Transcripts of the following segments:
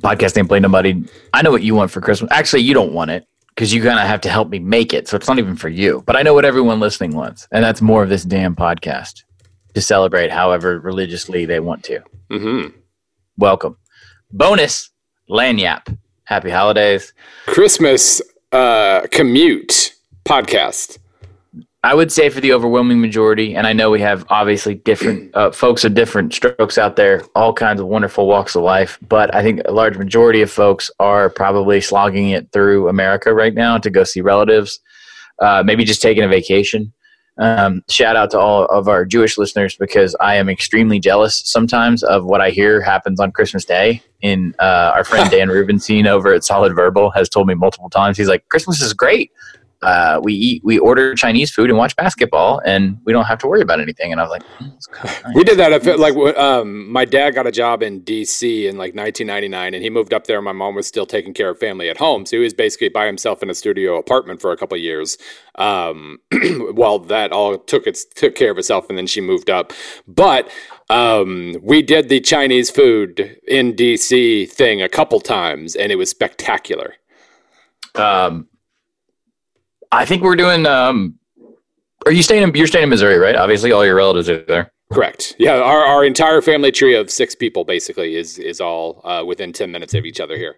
Podcast ain't play nobody. I know what you want for Christmas. Actually, you don't want it because you kind of have to help me make it. So it's not even for you. But I know what everyone listening wants, and that's more of this damn podcast to celebrate however religiously they want to. Mm-hmm. Welcome. Bonus Lagniappe. Happy holidays. Christmas uh, commute podcast. I would say for the overwhelming majority, and I know we have obviously different uh, folks of different strokes out there, all kinds of wonderful walks of life. But I think a large majority of folks are probably slogging it through America right now to go see relatives, uh, maybe just taking a vacation. Um, shout out to all of our Jewish listeners because I am extremely jealous sometimes of what I hear happens on Christmas Day. In uh, our friend Dan Rubenstein over at Solid Verbal has told me multiple times. He's like, "Christmas is great uh, we eat, we order Chinese food and watch basketball, and we don't have to worry about anything. And I was like, mm, nice. we did that. Like, um, my dad got a job in D.C. in like 1999, and he moved up there. My mom was still taking care of family at home, so he was basically by himself in a studio apartment for a couple years. Um, while that all took its took care of itself, and then she moved up. But um, we did the Chinese food in D.C. thing a couple times, and it was spectacular. Um, I think we're doing. Um, are you staying in? You're staying in Missouri, right? Obviously, all your relatives are there. Correct. Yeah, our, our entire family tree of six people basically is is all uh, within ten minutes of each other here.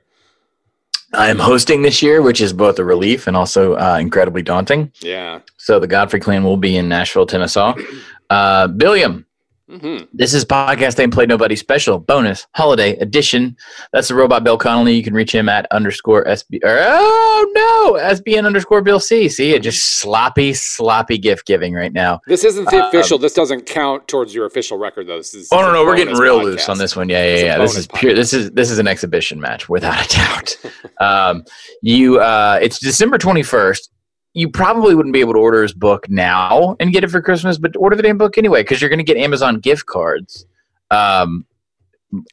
I am hosting this year, which is both a relief and also uh, incredibly daunting. Yeah. So the Godfrey clan will be in Nashville, Tennessee. Uh, Billiam, Mm-hmm. This is podcast Ain't Played Nobody special bonus holiday edition. That's the robot Bill Connolly. You can reach him at underscore SB or oh no SBN underscore Bill C. See it just sloppy sloppy gift giving right now. This isn't the official. Um, this doesn't count towards your official record though. This is oh no no we're getting real podcast. loose on this one. Yeah yeah yeah. This is pure. This is this is an exhibition match without a doubt. um, you uh, it's December twenty first you probably wouldn't be able to order his book now and get it for Christmas, but order the damn book anyway because you're going to get Amazon gift cards. Um,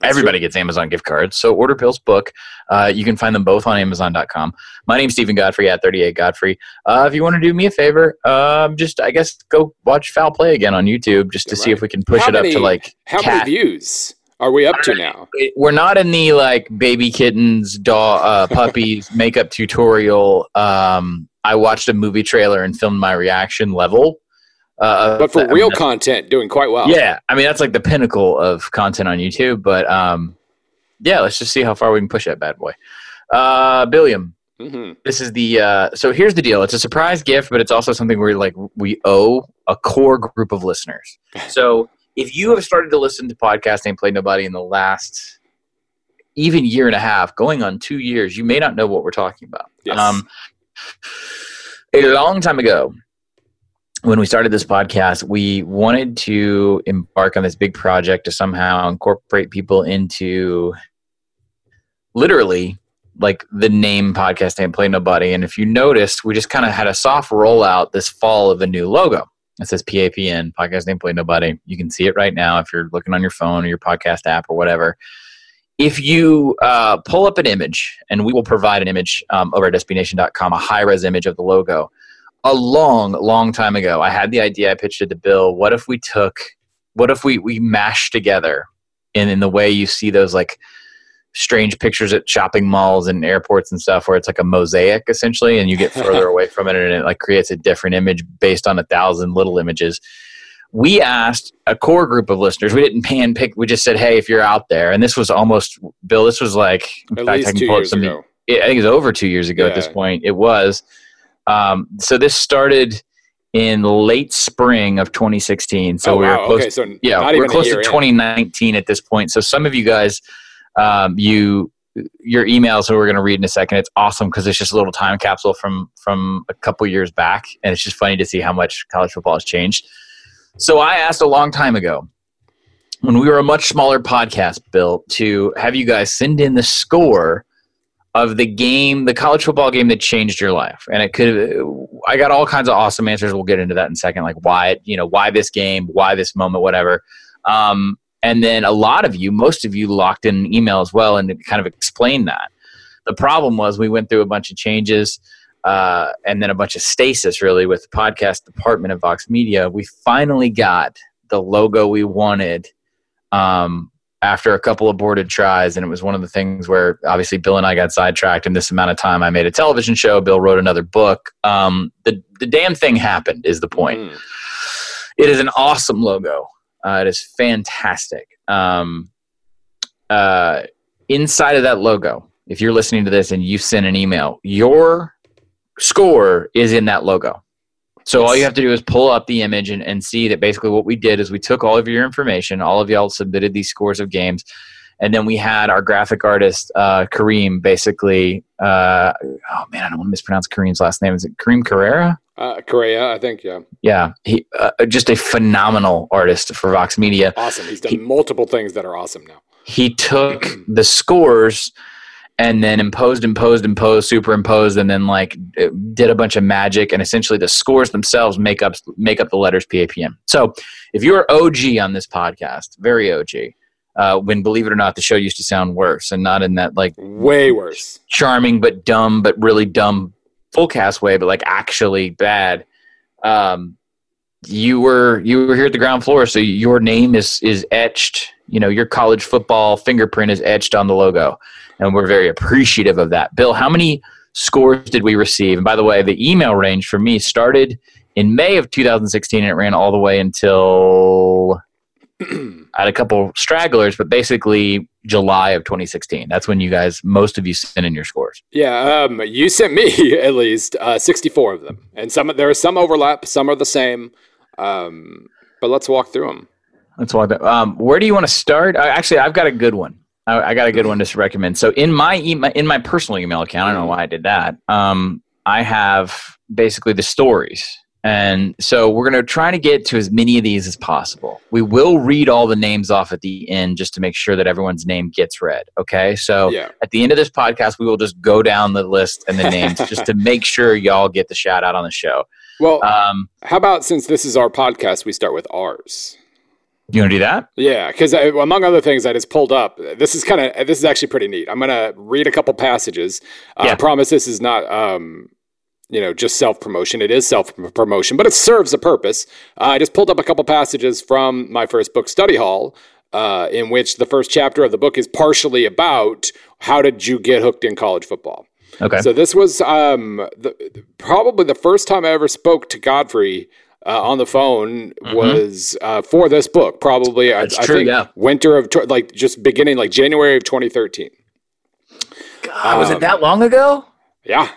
everybody gets Amazon gift cards, so order Bill's book. Uh, you can find them both on Amazon.com. My name's Stephen Godfrey at 38 Godfrey. Uh, if you want to do me a favor, um, just I guess go watch Foul Play again on YouTube just to right. see if we can push how it many, up to like how cat. many views are we up to now? We're not in the like baby kittens, dog, uh, puppies makeup tutorial. Um, I watched a movie trailer and filmed my reaction level. Uh, but for real I mean, content, doing quite well. Yeah, I mean that's like the pinnacle of content on YouTube. But um, yeah, let's just see how far we can push that bad boy. Uh, Billiam, mm-hmm. this is the uh, so here's the deal. It's a surprise gift, but it's also something where like we owe a core group of listeners. So if you have started to listen to podcast Ain't Played Nobody in the last even year and a half, going on two years, you may not know what we're talking about. Yes. Um, a long time ago, when we started this podcast, we wanted to embark on this big project to somehow incorporate people into literally like the name podcast ain't play nobody. And if you noticed, we just kind of had a soft rollout this fall of a new logo. It says PAPN, podcast ain't play nobody. You can see it right now if you're looking on your phone or your podcast app or whatever if you uh, pull up an image, and we will provide an image um, over at sbnation.com, a high res image of the logo. A long, long time ago, I had the idea. I pitched it to Bill. What if we took, what if we we mashed together, in in the way you see those like strange pictures at shopping malls and airports and stuff, where it's like a mosaic essentially, and you get further away from it, and it like creates a different image based on a thousand little images we asked a core group of listeners. We didn't pan pick. We just said, "Hey, if you're out there," and this was almost Bill. This was like at fact, least two years ago. I think it was over two years ago yeah. at this point. It was. Um, so this started in late spring of 2016. So oh, we were wow. close. Okay, so yeah, we're close to 2019 in. at this point. So some of you guys, um, you your emails that we're going to read in a second. It's awesome because it's just a little time capsule from from a couple years back, and it's just funny to see how much college football has changed. So I asked a long time ago when we were a much smaller podcast, Bill, to have you guys send in the score of the game, the college football game that changed your life. And it could I got all kinds of awesome answers. We'll get into that in a second, like why, you know, why this game, why this moment, whatever. Um, and then a lot of you, most of you locked in an email as well and kind of explained that. The problem was we went through a bunch of changes uh, and then a bunch of stasis really with the podcast department of Vox Media, we finally got the logo we wanted um, after a couple aborted tries. And it was one of the things where obviously Bill and I got sidetracked in this amount of time. I made a television show. Bill wrote another book. Um, the, the damn thing happened, is the point. Mm. It is an awesome logo. Uh, it is fantastic. Um, uh, inside of that logo, if you're listening to this and you send an email, your score is in that logo. So yes. all you have to do is pull up the image and, and see that basically what we did is we took all of your information, all of y'all submitted these scores of games, and then we had our graphic artist uh, Kareem basically. Uh, oh man, I don't want to mispronounce Kareem's last name. Is it Kareem Carrera? Uh, Correa, I think. Yeah. Yeah, he uh, just a phenomenal artist for Vox Media. Awesome. He's done he, multiple things that are awesome now. He took the scores and then imposed, imposed, imposed, superimposed, and then like did a bunch of magic, and essentially the scores themselves make up make up the letters PAPN. So if you're OG on this podcast, very OG, uh, when believe it or not, the show used to sound worse, and not in that like way worse, charming but dumb, but really dumb full cast way, but like actually bad. Um, you were you were here at the ground floor, so your name is is etched. You know, your college football fingerprint is etched on the logo and we're very appreciative of that. Bill, how many scores did we receive? And by the way, the email range for me started in May of 2016 and it ran all the way until I had a couple stragglers, but basically July of 2016. That's when you guys, most of you, sent in your scores. Yeah, um, you sent me at least uh, 64 of them, and some there are some overlap, some are the same. Um, but let's walk through them. Let's walk. Um, where do you want to start? Uh, actually, I've got a good one. I, I, got a good one to recommend. So in my email, in my personal email account, I don't know why I did that. Um, I have basically the stories. And so we're going to try to get to as many of these as possible. We will read all the names off at the end just to make sure that everyone's name gets read. Okay. So yeah. at the end of this podcast, we will just go down the list and the names just to make sure y'all get the shout out on the show. Well, um, how about since this is our podcast, we start with ours? You want to do that? Yeah, because among other things, I just pulled up. This is kind of this is actually pretty neat. I'm going to read a couple passages. Uh, yeah. I promise this is not, um, you know, just self promotion. It is self promotion, but it serves a purpose. Uh, I just pulled up a couple passages from my first book, Study Hall, uh, in which the first chapter of the book is partially about how did you get hooked in college football. Okay. So this was um, the, probably the first time I ever spoke to Godfrey uh, on the phone mm-hmm. was uh, for this book, probably I, true, I, think yeah. winter of like just beginning like January of 2013. God, um, was it that long ago? Yeah.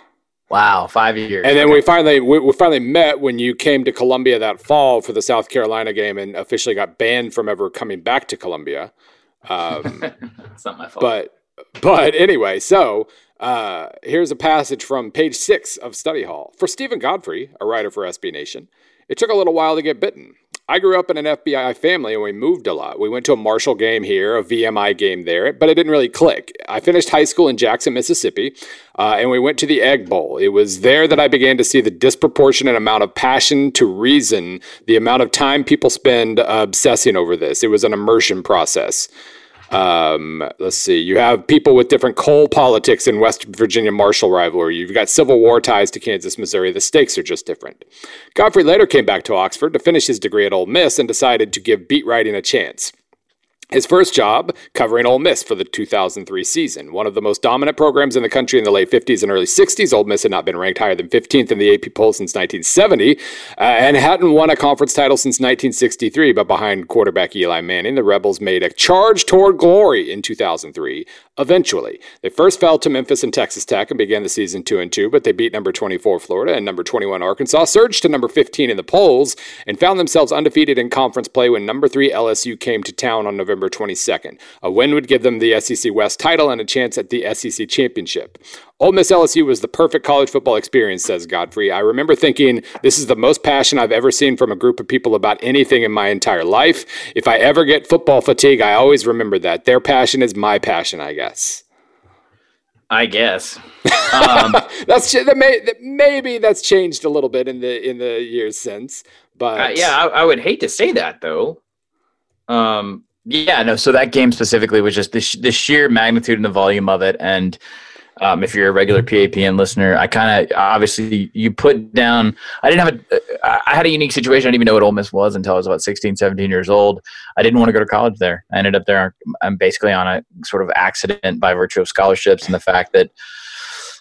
Wow, five years. And then okay. we finally we, we, finally met when you came to Columbia that fall for the South Carolina game and officially got banned from ever coming back to Columbia. Um, it's not my fault. But but anyway, so uh, here's a passage from page six of Study Hall for Stephen Godfrey, a writer for SB Nation. It took a little while to get bitten. I grew up in an FBI family and we moved a lot. We went to a Marshall game here, a VMI game there, but it didn't really click. I finished high school in Jackson, Mississippi, uh, and we went to the Egg Bowl. It was there that I began to see the disproportionate amount of passion to reason, the amount of time people spend obsessing over this. It was an immersion process. Um, let's see. You have people with different coal politics in West Virginia Marshall rivalry. You've got Civil War ties to Kansas, Missouri. The stakes are just different. Godfrey later came back to Oxford to finish his degree at Ole Miss and decided to give beat writing a chance. His first job, covering Ole Miss for the 2003 season. One of the most dominant programs in the country in the late 50s and early 60s, Ole Miss had not been ranked higher than 15th in the AP poll since 1970 uh, and hadn't won a conference title since 1963. But behind quarterback Eli Manning, the Rebels made a charge toward glory in 2003. Eventually, they first fell to Memphis and Texas Tech and began the season 2 and 2, but they beat number 24 Florida and number 21 Arkansas, surged to number 15 in the polls, and found themselves undefeated in conference play when number 3 LSU came to town on November November 22nd. A win would give them the SEC West title and a chance at the SEC championship. Ole Miss LSU was the perfect college football experience, says Godfrey. I remember thinking, this is the most passion I've ever seen from a group of people about anything in my entire life. If I ever get football fatigue, I always remember that. Their passion is my passion, I guess. I guess um, that's that may, that maybe that's changed a little bit in the in the years since. But uh, yeah, I, I, would hate to say that though. Um, yeah, no. So that game specifically was just the, sh- the sheer magnitude and the volume of it, and Um, if you're a regular PAPN listener, I kind of obviously you put down. I didn't have a. I had a unique situation. I didn't even know what Ole Miss was until I was about 16, 17 years old. I didn't want to go to college there. I ended up there. I'm basically on a sort of accident by virtue of scholarships and the fact that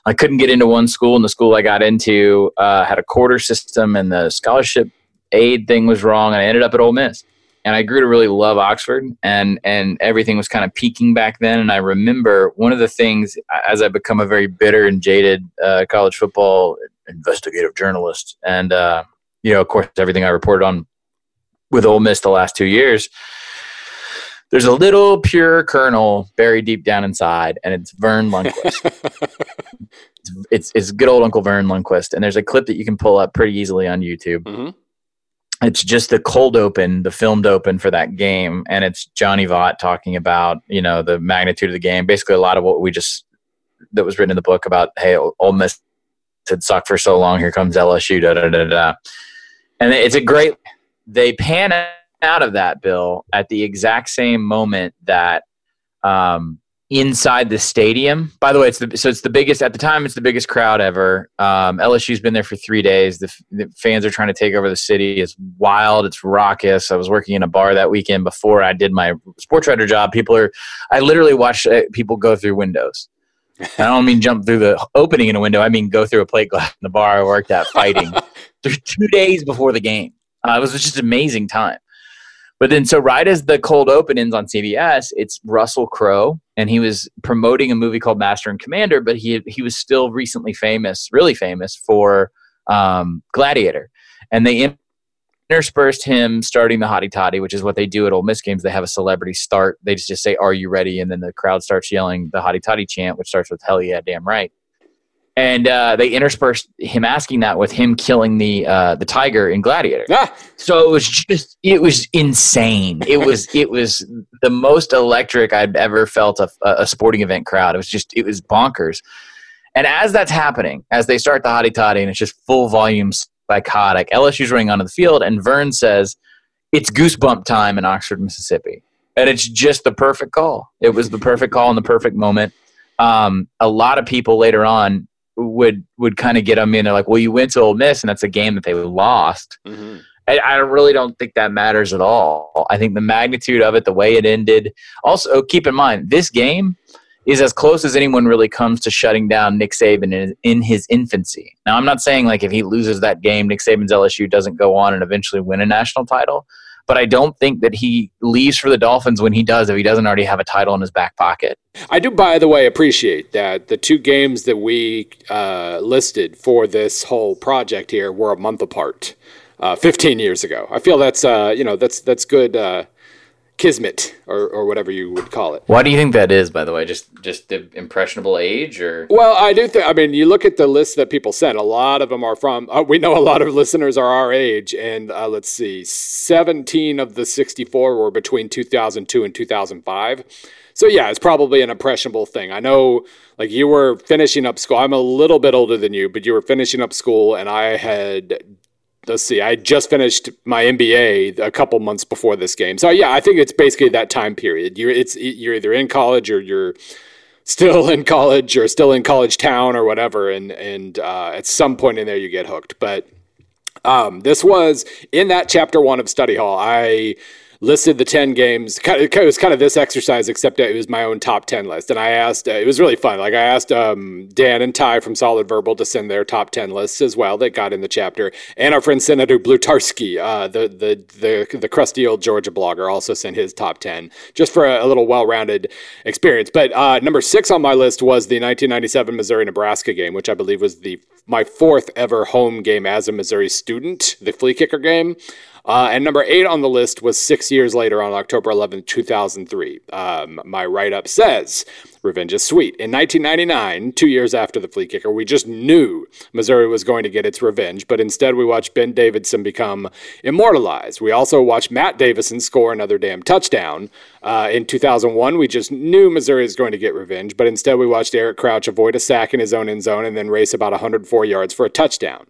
I couldn't get into one school, and the school I got into uh, had a quarter system, and the scholarship aid thing was wrong, and I ended up at Ole Miss and I grew to really love Oxford, and and everything was kind of peaking back then. And I remember one of the things as I become a very bitter and jaded uh, college football investigative journalist, and uh, you know, of course, everything I reported on with Ole Miss the last two years. There's a little pure kernel buried deep down inside, and it's Verne Lundquist. it's, it's, it's good old Uncle Verne Lundquist, and there's a clip that you can pull up pretty easily on YouTube. Mm-hmm it's just the cold open, the filmed open for that game, and it's Johnny Vaught talking about you know the magnitude of the game. Basically, a lot of what we just that was written in the book about hey, Ole Miss had sucked for so long. Here comes LSU. Da da da da. And it's a great. They pan out of that bill at the exact same moment that um, inside the stadium. By the way, it's the so it's the biggest at the time. It's the biggest crowd ever. Um, LSU's been there for three days. The, the, fans are trying to take over the city. It's wild. It's raucous. I was working in a bar that weekend before I did my sports writer job. People are. I literally watch uh, people go through windows. I don't mean jump through the opening in a window. I mean go through a plate glass in the bar I worked at fighting. two days before the game. Uh, it was just an amazing time. But then, so right as the cold open ends on CBS, it's Russell Crowe, and he was promoting a movie called Master and Commander, but he he was still recently famous, really famous for um, Gladiator, and they interspersed him starting the hottie toddy, which is what they do at Ole Miss games. They have a celebrity start. They just, say, "Are you ready?" and then the crowd starts yelling the hottie toddy chant, which starts with "Hell yeah, damn right." And uh, they interspersed him asking that with him killing the uh, the tiger in Gladiator. Ah. So it was just it was insane. It was it was the most electric I'd ever felt a, a sporting event crowd. It was just it was bonkers. And as that's happening, as they start the hottie toddy and it's just full volume psychotic, LSU's running onto the field, and Verne says it's goosebump time in Oxford, Mississippi, and it's just the perfect call. It was the perfect call in the perfect moment. Um, a lot of people later on would would kind of get them in. They're like, well, you went to Ole Miss, and that's a game that they lost. Mm-hmm. I, I really don't think that matters at all. I think the magnitude of it, the way it ended. Also, keep in mind this game is as close as anyone really comes to shutting down Nick Saban in, in his infancy. Now, I'm not saying like if he loses that game, Nick Saban's LSU doesn't go on and eventually win a national title but I don't think that he leaves for the Dolphins when he does if he doesn't already have a title in his back pocket. I do, by the way, appreciate that the two games that we uh, listed for this whole project here were a month apart, uh, 15 years ago. I feel that's uh, you know that's that's good uh, kismet or, or whatever you would call it. Why do you think that is, by the way? Just just the impressionable age, or well, I do think. I mean, you look at the list that people sent. A lot of them are from. Uh, we know a lot of listeners are our age, and uh, let's see, seventeen of the sixty-four were between two thousand two and two thousand five. So yeah, it's probably an impressionable thing. I know, like you were finishing up school. I'm a little bit older than you, but you were finishing up school, and I had let's see, I just finished my MBA a couple months before this game. So yeah, I think it's basically that time period. You're it's you're either in college or you're still in college or still in college town or whatever, and and uh, at some point in there you get hooked. But um, this was in that chapter one of study hall. I listed the 10 games. It was kind of this exercise, except it was my own top 10 list. And I asked, uh, it was really fun. Like I asked um, Dan and Ty from Solid Verbal to send their top 10 lists as well that got in the chapter. And our friend Senator Blutarski, uh, the, the, the, the crusty old Georgia blogger, also sent his top 10 just for a, a little well rounded experience. But uh, number six on my list was the 1997 Missouri Nebraska game, which I believe was the my fourth ever home game as a Missouri student, the flea kicker game. Uh, and number eight on the list was six years later on October 11, 2003. Um, my write up says Revenge is Sweet. In 1999, two years after the flea kicker, we just knew Missouri was going to get its revenge, but instead we watched Ben Davidson become immortalized. We also watched Matt Davison score another damn touchdown. Uh, in 2001, we just knew Missouri was going to get revenge, but instead we watched Eric Crouch avoid a sack in his own end zone and then race about 104 yards for a touchdown.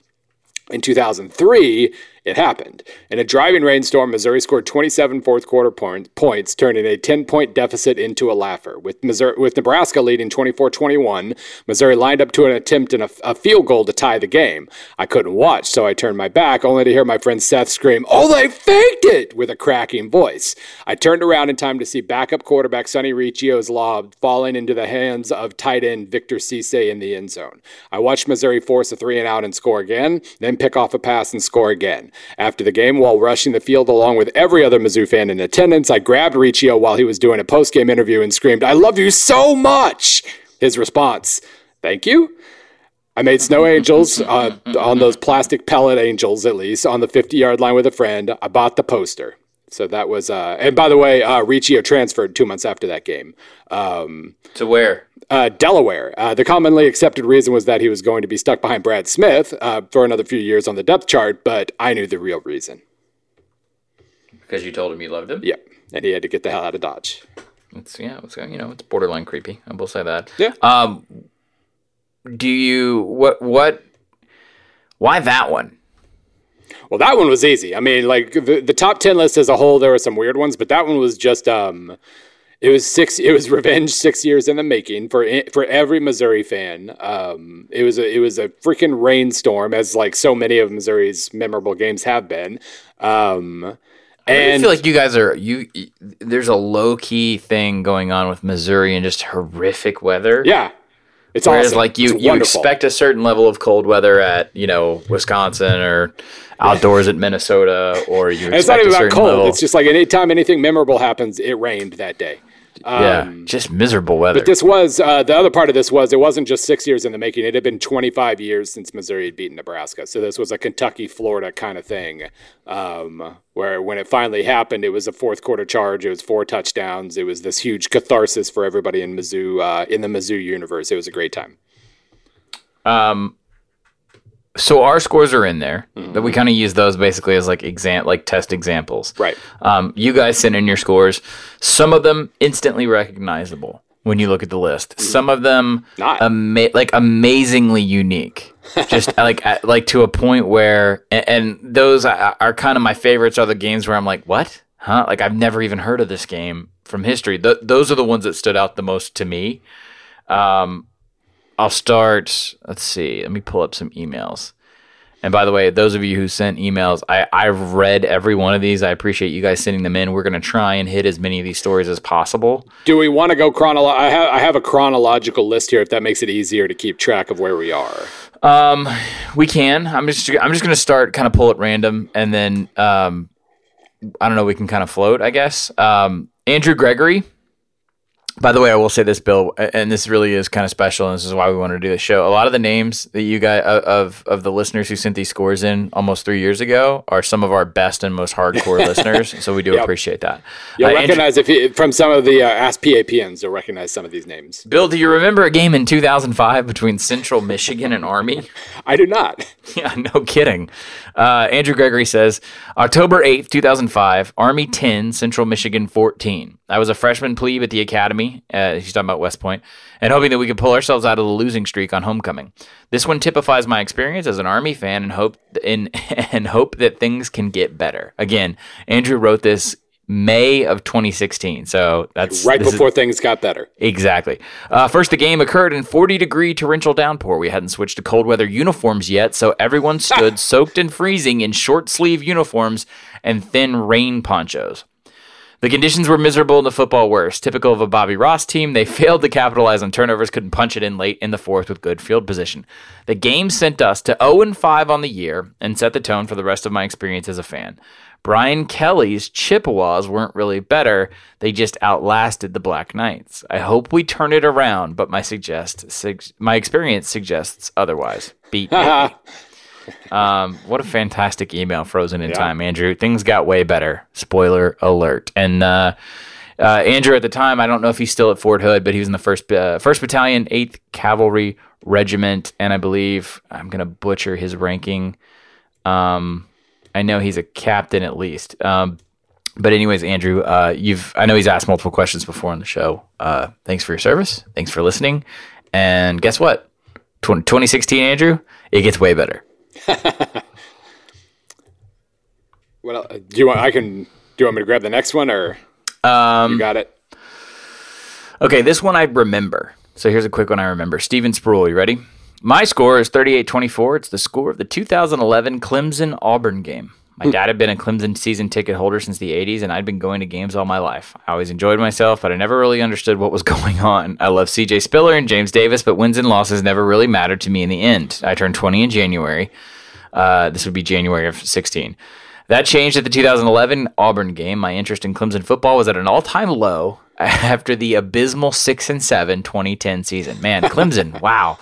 In 2003, It happened. In a driving rainstorm, Missouri scored 27 fourth quarter point, points, turning a 10 point deficit into a laugher. With, Missouri, with Nebraska leading 24 21, Missouri lined up to an attempt and a, field goal to tie the game. I couldn't watch, so I turned my back, only to hear my friend Seth scream, Oh, they faked it! with a cracking voice. I turned around in time to see backup quarterback Sonny Riccio's lob falling into the hands of tight end Victor Sesay in the end zone. I watched Missouri force a three and out and score again, then pick off a pass and score again. After the game, while rushing the field along with every other Mizzou fan in attendance, I grabbed Riccio while he was doing a post game interview and screamed, I love you so much! His response, Thank you? I made snow angels uh, on those plastic pellet angels, at least, on the 50 yard line with a friend. I bought the poster. So that was, uh, and by the way, uh, Riccio transferred two months after that game. Um, to where? Uh, Delaware. Uh, the commonly accepted reason was that he was going to be stuck behind Brad Smith uh, for another few years on the depth chart, but I knew the real reason. Because you told him you loved him. Yeah, and he had to get the hell out of Dodge. It's yeah, it's you know, it's borderline creepy. I will say that. Yeah. Um, do you what what? Why that one? Well, that one was easy. I mean, like the, the top ten list as a whole, there were some weird ones, but that one was just um, it was six. It was revenge six years in the making for for every Missouri fan. Um, it was a it was a freaking rainstorm, as like so many of Missouri's memorable games have been. Um, and I feel like you guys are you. There's a low key thing going on with Missouri and just horrific weather. Yeah, it's Whereas awesome. like you, you expect a certain level of cold weather at you know Wisconsin or outdoors at Minnesota, or you. Expect It's not even about cold. Level. It's just like anytime anything memorable happens, it rained that day. Um, yeah, just miserable weather. But this was uh, the other part of this was it wasn't just six years in the making. It had been 25 years since Missouri had beaten Nebraska. So this was a Kentucky Florida kind of thing, um, where when it finally happened, it was a fourth quarter charge. It was four touchdowns. It was this huge catharsis for everybody in Mizzou uh, in the Mizzou universe. It was a great time. Um, so our scores are in there, mm-hmm. but we kind of use those basically as like exam, like test examples. Right. Um, you guys send in your scores. Some of them instantly recognizable when you look at the list. Mm-hmm. Some of them not ama- like amazingly unique. Just like at, like to a point where, and, and those are, are kind of my favorites. Are the games where I'm like, what? Huh? Like I've never even heard of this game from history. Th- those are the ones that stood out the most to me. Um, I'll start. Let's see. Let me pull up some emails. And by the way, those of you who sent emails, I, I've read every one of these. I appreciate you guys sending them in. We're going to try and hit as many of these stories as possible. Do we want to go chronological? I have, I have a chronological list here if that makes it easier to keep track of where we are. Um, we can. I'm just I'm just going to start kind of pull at random and then um, I don't know, we can kind of float, I guess. Um, Andrew Gregory by the way, I will say this, Bill, and this really is kind of special, and this is why we wanted to do this show. A lot of the names that you got of of the listeners who sent these scores in almost three years ago are some of our best and most hardcore listeners. So we do yep. appreciate that. You'll uh, recognize Andrew, if you, from some of the uh, Ask PAPNs, you'll recognize some of these names. Bill, do you remember a game in 2005 between Central Michigan and Army? I do not. Yeah, no kidding. Uh, Andrew Gregory says October 8th, 2005, Army 10, Central Michigan 14. I was a freshman plebe at the academy. Uh, he's talking about West Point, and hoping that we could pull ourselves out of the losing streak on homecoming. This one typifies my experience as an Army fan and hope in and hope that things can get better. Again, Andrew wrote this May of 2016. So that's right before is, things got better. Exactly. Uh, first, the game occurred in 40 degree torrential downpour. We hadn't switched to cold weather uniforms yet, so everyone stood soaked and freezing in short sleeve uniforms and thin rain ponchos. The conditions were miserable and the football worse. Typical of a Bobby Ross team, they failed to capitalize on turnovers, couldn't punch it in late in the fourth with good field position. The game sent us to 0 5 on the year and set the tone for the rest of my experience as a fan. Brian Kelly's Chippewas weren't really better, they just outlasted the Black Knights. I hope we turn it around, but my suggest my experience suggests otherwise. Beat um, what a fantastic email, frozen in yeah. time, Andrew. Things got way better. Spoiler alert. And uh, uh, Andrew, at the time, I don't know if he's still at Fort Hood, but he was in the first uh, first battalion, Eighth Cavalry Regiment, and I believe I'm gonna butcher his ranking. Um, I know he's a captain at least. Um, but anyways, Andrew, uh, you've I know he's asked multiple questions before on the show. Uh, thanks for your service. Thanks for listening. And guess what? 20, 2016, Andrew, it gets way better. Well, do you want? I can. Do you want me to grab the next one, or Um, you got it? Okay, this one I remember. So here's a quick one I remember. Steven Sproul, you ready? My score is 38 24. It's the score of the 2011 Clemson Auburn game. My dad had been a Clemson season ticket holder since the 80s, and I'd been going to games all my life. I always enjoyed myself, but I never really understood what was going on. I love CJ Spiller and James Davis, but wins and losses never really mattered to me in the end. I turned 20 in January. Uh, this would be January of 16. That changed at the 2011 Auburn game. My interest in Clemson football was at an all-time low after the abysmal 6 and 7 2010 season. Man, Clemson, wow.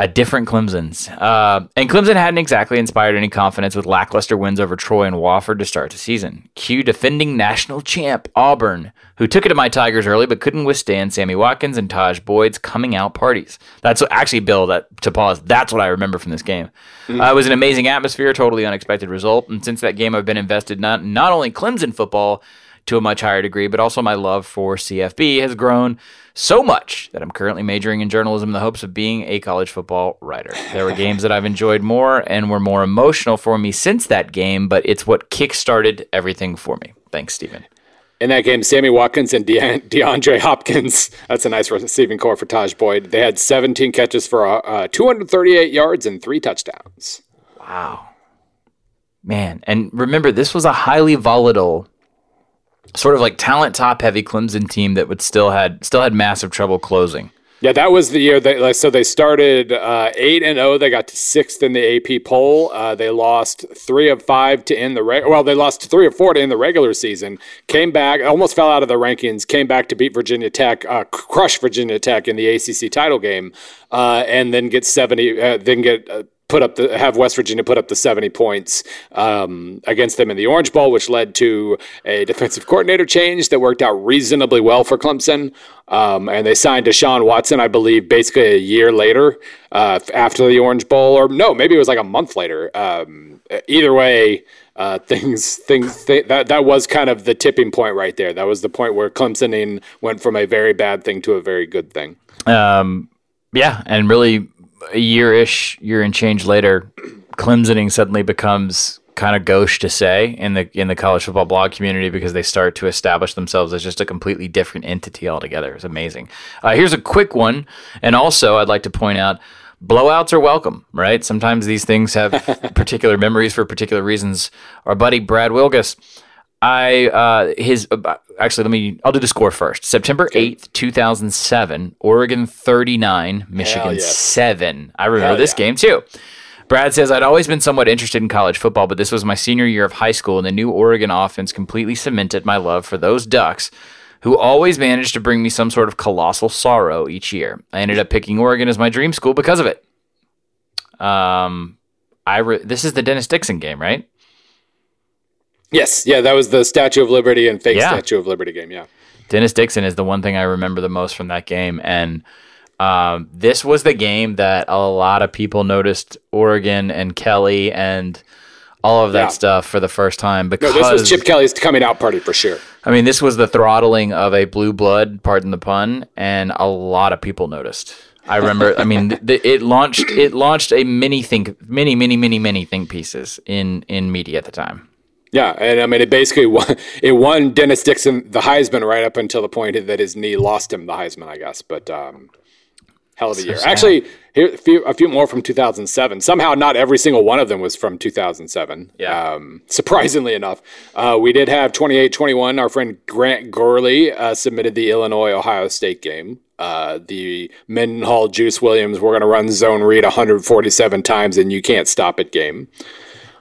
A different Clemson's. Uh, and Clemson hadn't exactly inspired any confidence with lackluster wins over Troy and Wofford to start the season. Cue defending national champ Auburn, who took it to my Tigers early but couldn't withstand Sammy Watkins and Tajh Boyd's coming out parties. That's what, actually, Bill, that to pause, that's what I remember from this game. Uh, it was an amazing atmosphere, totally unexpected result. And since that game, I've been invested not, not only Clemson football to a much higher degree, but also my love for CFB has grown so much that I'm currently majoring in journalism in the hopes of being a college football writer. There were games that I've enjoyed more and were more emotional for me since that game, but it's what kickstarted everything for me. Thanks, Stephen. In that game, Sammy Watkins and De- DeAndre Hopkins. That's a nice receiving core for Tajh Boyd. They had 17 catches for uh, 238 yards and three touchdowns. Wow. Man, and remember, this was a highly volatile, sort of like talent top heavy Clemson team that would still had still had massive trouble closing. Yeah, that was the year they like. So they started uh, eight and zero. They got to sixth in the AP poll. Uh, they lost three of five to end the reg- well. They lost three or four to end the regular season. Came back, almost fell out of the rankings. Came back to beat Virginia Tech, uh, crush Virginia Tech in the ACC title game, uh, and then get seventy. Uh, then get uh, put up the have West Virginia put up the 70 points um, against them in the Orange Bowl, which led to a defensive coordinator change that worked out reasonably well for Clemson. Um, and they signed Deshaun Watson, I believe, basically a year later uh, after the Orange Bowl, or no, maybe it was like a month later. Um, either way. Uh, things, things, th- that that was kind of the tipping point right there. That was the point where Clemsoning went from a very bad thing to a very good thing. Um, yeah, and really a year ish, year and change later, Clemsoning suddenly becomes kind of gauche to say in the in the college football blog community because they start to establish themselves as just a completely different entity altogether. It's amazing. Uh, here's a quick one, and also I'd like to point out. Blowouts are welcome, right? Sometimes these things have particular memories for particular reasons. Our buddy Brad Wilgus, I uh, his uh, actually let me I'll do the score first. September eighth, two thousand seven, Oregon thirty nine, Michigan yes. seven. I remember Hell this yeah. game too. Brad says I'd always been somewhat interested in college football, but this was my senior year of high school, and the new Oregon offense completely cemented my love for those Ducks, who always managed to bring me some sort of colossal sorrow each year. I ended up picking Oregon as my dream school because of it. Um, I re- this is the Dennis Dixon game, right? Yes, yeah, that was the Statue of Liberty and fake Yeah. Statue of Liberty game. Yeah. Dennis Dixon is the one thing I remember the most from that game. And um, this was the game that a lot of people noticed Oregon and Kelly and all of that Yeah. stuff for the first time No, because this was Chip Kelly's coming out party for sure. I mean this was the throttling of a blue blood, pardon the pun, and a lot of people noticed. I remember. I mean, th- th- it launched it launched a many think many many many many think pieces in in media at the time. Yeah, and I mean it basically won, it won Dennis Dixon the Heisman right up until the point that his knee lost him the Heisman, I guess. But um, hell of a year. sad. Actually, here a few, a few more from 2007. Somehow, not every single one of them was from 2007. Yeah. Um, surprisingly enough, uh, we did have 28-21. Our friend Grant Gurley uh, submitted the Illinois Ohio State game. Uh, the Mendenhall Juice Williams, we're going to run zone read 147 times and you can't stop it game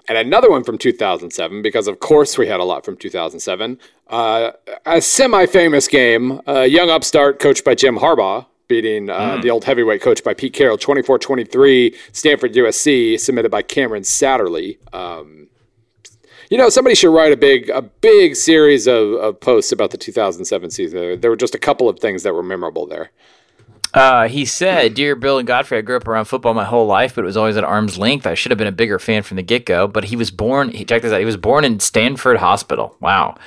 and another one from 2007 because of course we had a lot from 2007 uh, a semi-famous game uh, young upstart coached by jim harbaugh beating uh, the old heavyweight coach by pete carroll 24-23 stanford usc submitted by cameron satterley um, you know somebody should write a big a big series of, of posts about the 2007 season. There were just a couple of things that were memorable there Uh, he said, Dear Bill and Godfrey, I grew up around football my whole life, but it was always at arm's length. I should have been a bigger fan from the get go, but he was born, he, check this out, he was born in Stanford Hospital. Wow.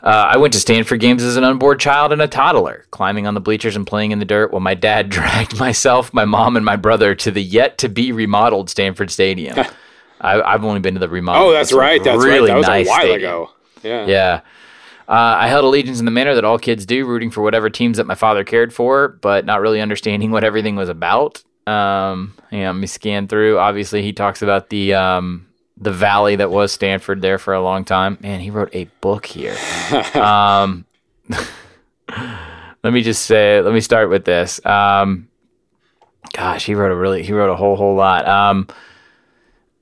Uh, I went to Stanford games as an unborn child and a toddler, climbing on the bleachers and playing in the dirt while my dad dragged myself, my mom, and my brother to the yet to be remodeled Stanford Stadium. I, have only been to the remodel. Oh, that's right. That's really right. That was nice a while stadium. ago. Yeah. Yeah. Uh, I held allegiance in the manner that all kids do, rooting for whatever teams that my father cared for, but not really understanding what everything was about. Um, yeah, let me scan through. Obviously, he talks about the um, the valley that was Stanford there for a long time. Man, he wrote a book here. um, let me just say, let me start with this. Um, gosh, he wrote a really, he wrote a whole, whole lot. Um,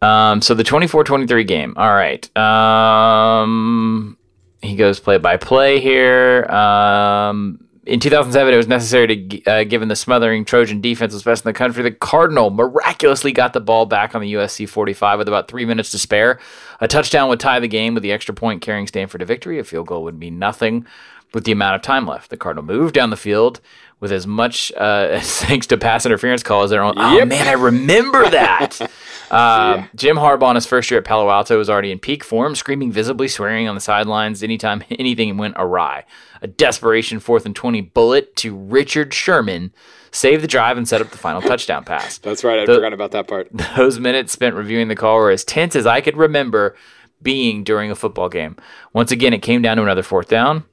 um, so the 24-23 game. All right. Um, he goes play by play here. Um, in 2007, it was necessary to, uh, given the smothering Trojan defense was best in the country. The Cardinal miraculously got the ball back on the USC 45 with about three minutes to spare. A touchdown would tie the game with the extra point carrying Stanford to victory. A field goal would mean nothing with the amount of time left. The Cardinal moved down the field with as much uh, thanks to pass interference calls their own. Oh, yep. Oh man, I remember that. uh, yeah. Jim Harbaugh in his first year at Palo Alto was already in peak form, screaming visibly, swearing on the sidelines anytime anything went awry. A desperation fourth and twenty bullet to Richard Sherman saved the drive and set up the final touchdown pass. That's right. I the, forgot about that part. Those minutes spent reviewing the call were as tense as I could remember being during a football game. Once again, it came down to another fourth down.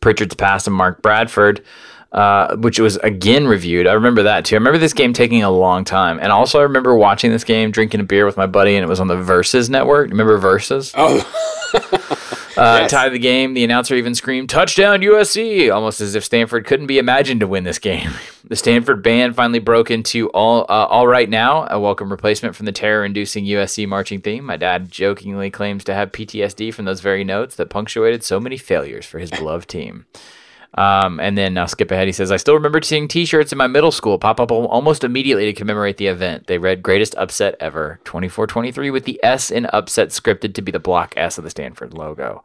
Pritchard's pass to Mark Bradford uh, which was again reviewed. I remember that too. I remember this game taking a long time, and also I remember watching this game, drinking a beer with my buddy, and it was on the Versus network. Remember Versus? Oh. uh, yes. Tied the game. The announcer even screamed "Touchdown USC!" almost as if Stanford couldn't be imagined to win this game. The Stanford band finally broke into "All uh, All Right Now," a welcome replacement from the terror-inducing USC marching theme. My dad jokingly claims to have PTSD from those very notes that punctuated so many failures for his beloved team. Um, and then I'll skip ahead. He says, I still remember seeing t shirts in my middle school pop up almost immediately to commemorate the event. They read Greatest Upset Ever 24 23 with the S in upset scripted to be the block S of the Stanford logo.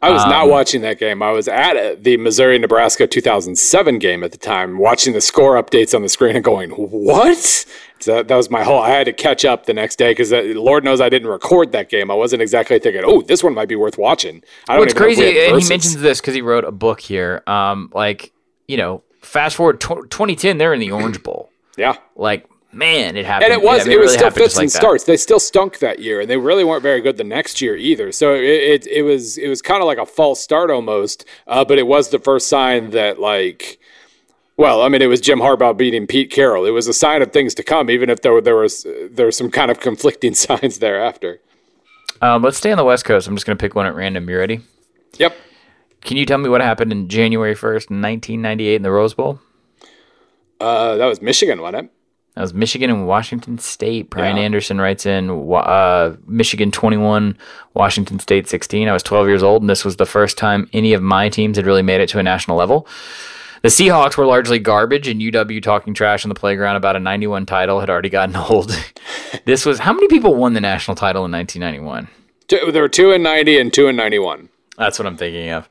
I was um, not watching that game. I was at the Missouri Nebraska 2007 game at the time, watching the score updates on the screen and going, What? So that was my whole. I had to catch up the next day because Lord knows I didn't record that game. I wasn't exactly thinking, "Oh, this one might be worth watching." I don't. What's crazy, and he mentions this because he wrote a book here. Um, like you know, fast forward tw- 2010, they're in the Orange Bowl. yeah, like man, it happened. And it was it, it was really still fits like and starts. They still stunk that year, and they really weren't very good the next year either. So it it, it was it was kind of like a false start almost. Uh, but it was the first sign that like well, I mean, it was Jim Harbaugh beating Pete Carroll. It was a sign of things to come, even if there, there was there were some kind of conflicting signs thereafter. Um, let's stay on the West Coast. I'm just going to pick one at random. You ready? Yep. Can you tell me what happened in January 1st, 1998 in the Rose Bowl? Uh, that was Michigan, wasn't it? That was Michigan and Washington State. Brian yeah. Anderson writes in uh, Michigan 21, Washington State 16. I was 12 years old, and this was the first time any of my teams had really made it to a national level. The Seahawks were largely garbage, and UW talking trash on the playground about a 91 title had already gotten old. this was how many people won the national title in 1991? There were two in 90 and two in 91. That's what I'm thinking of.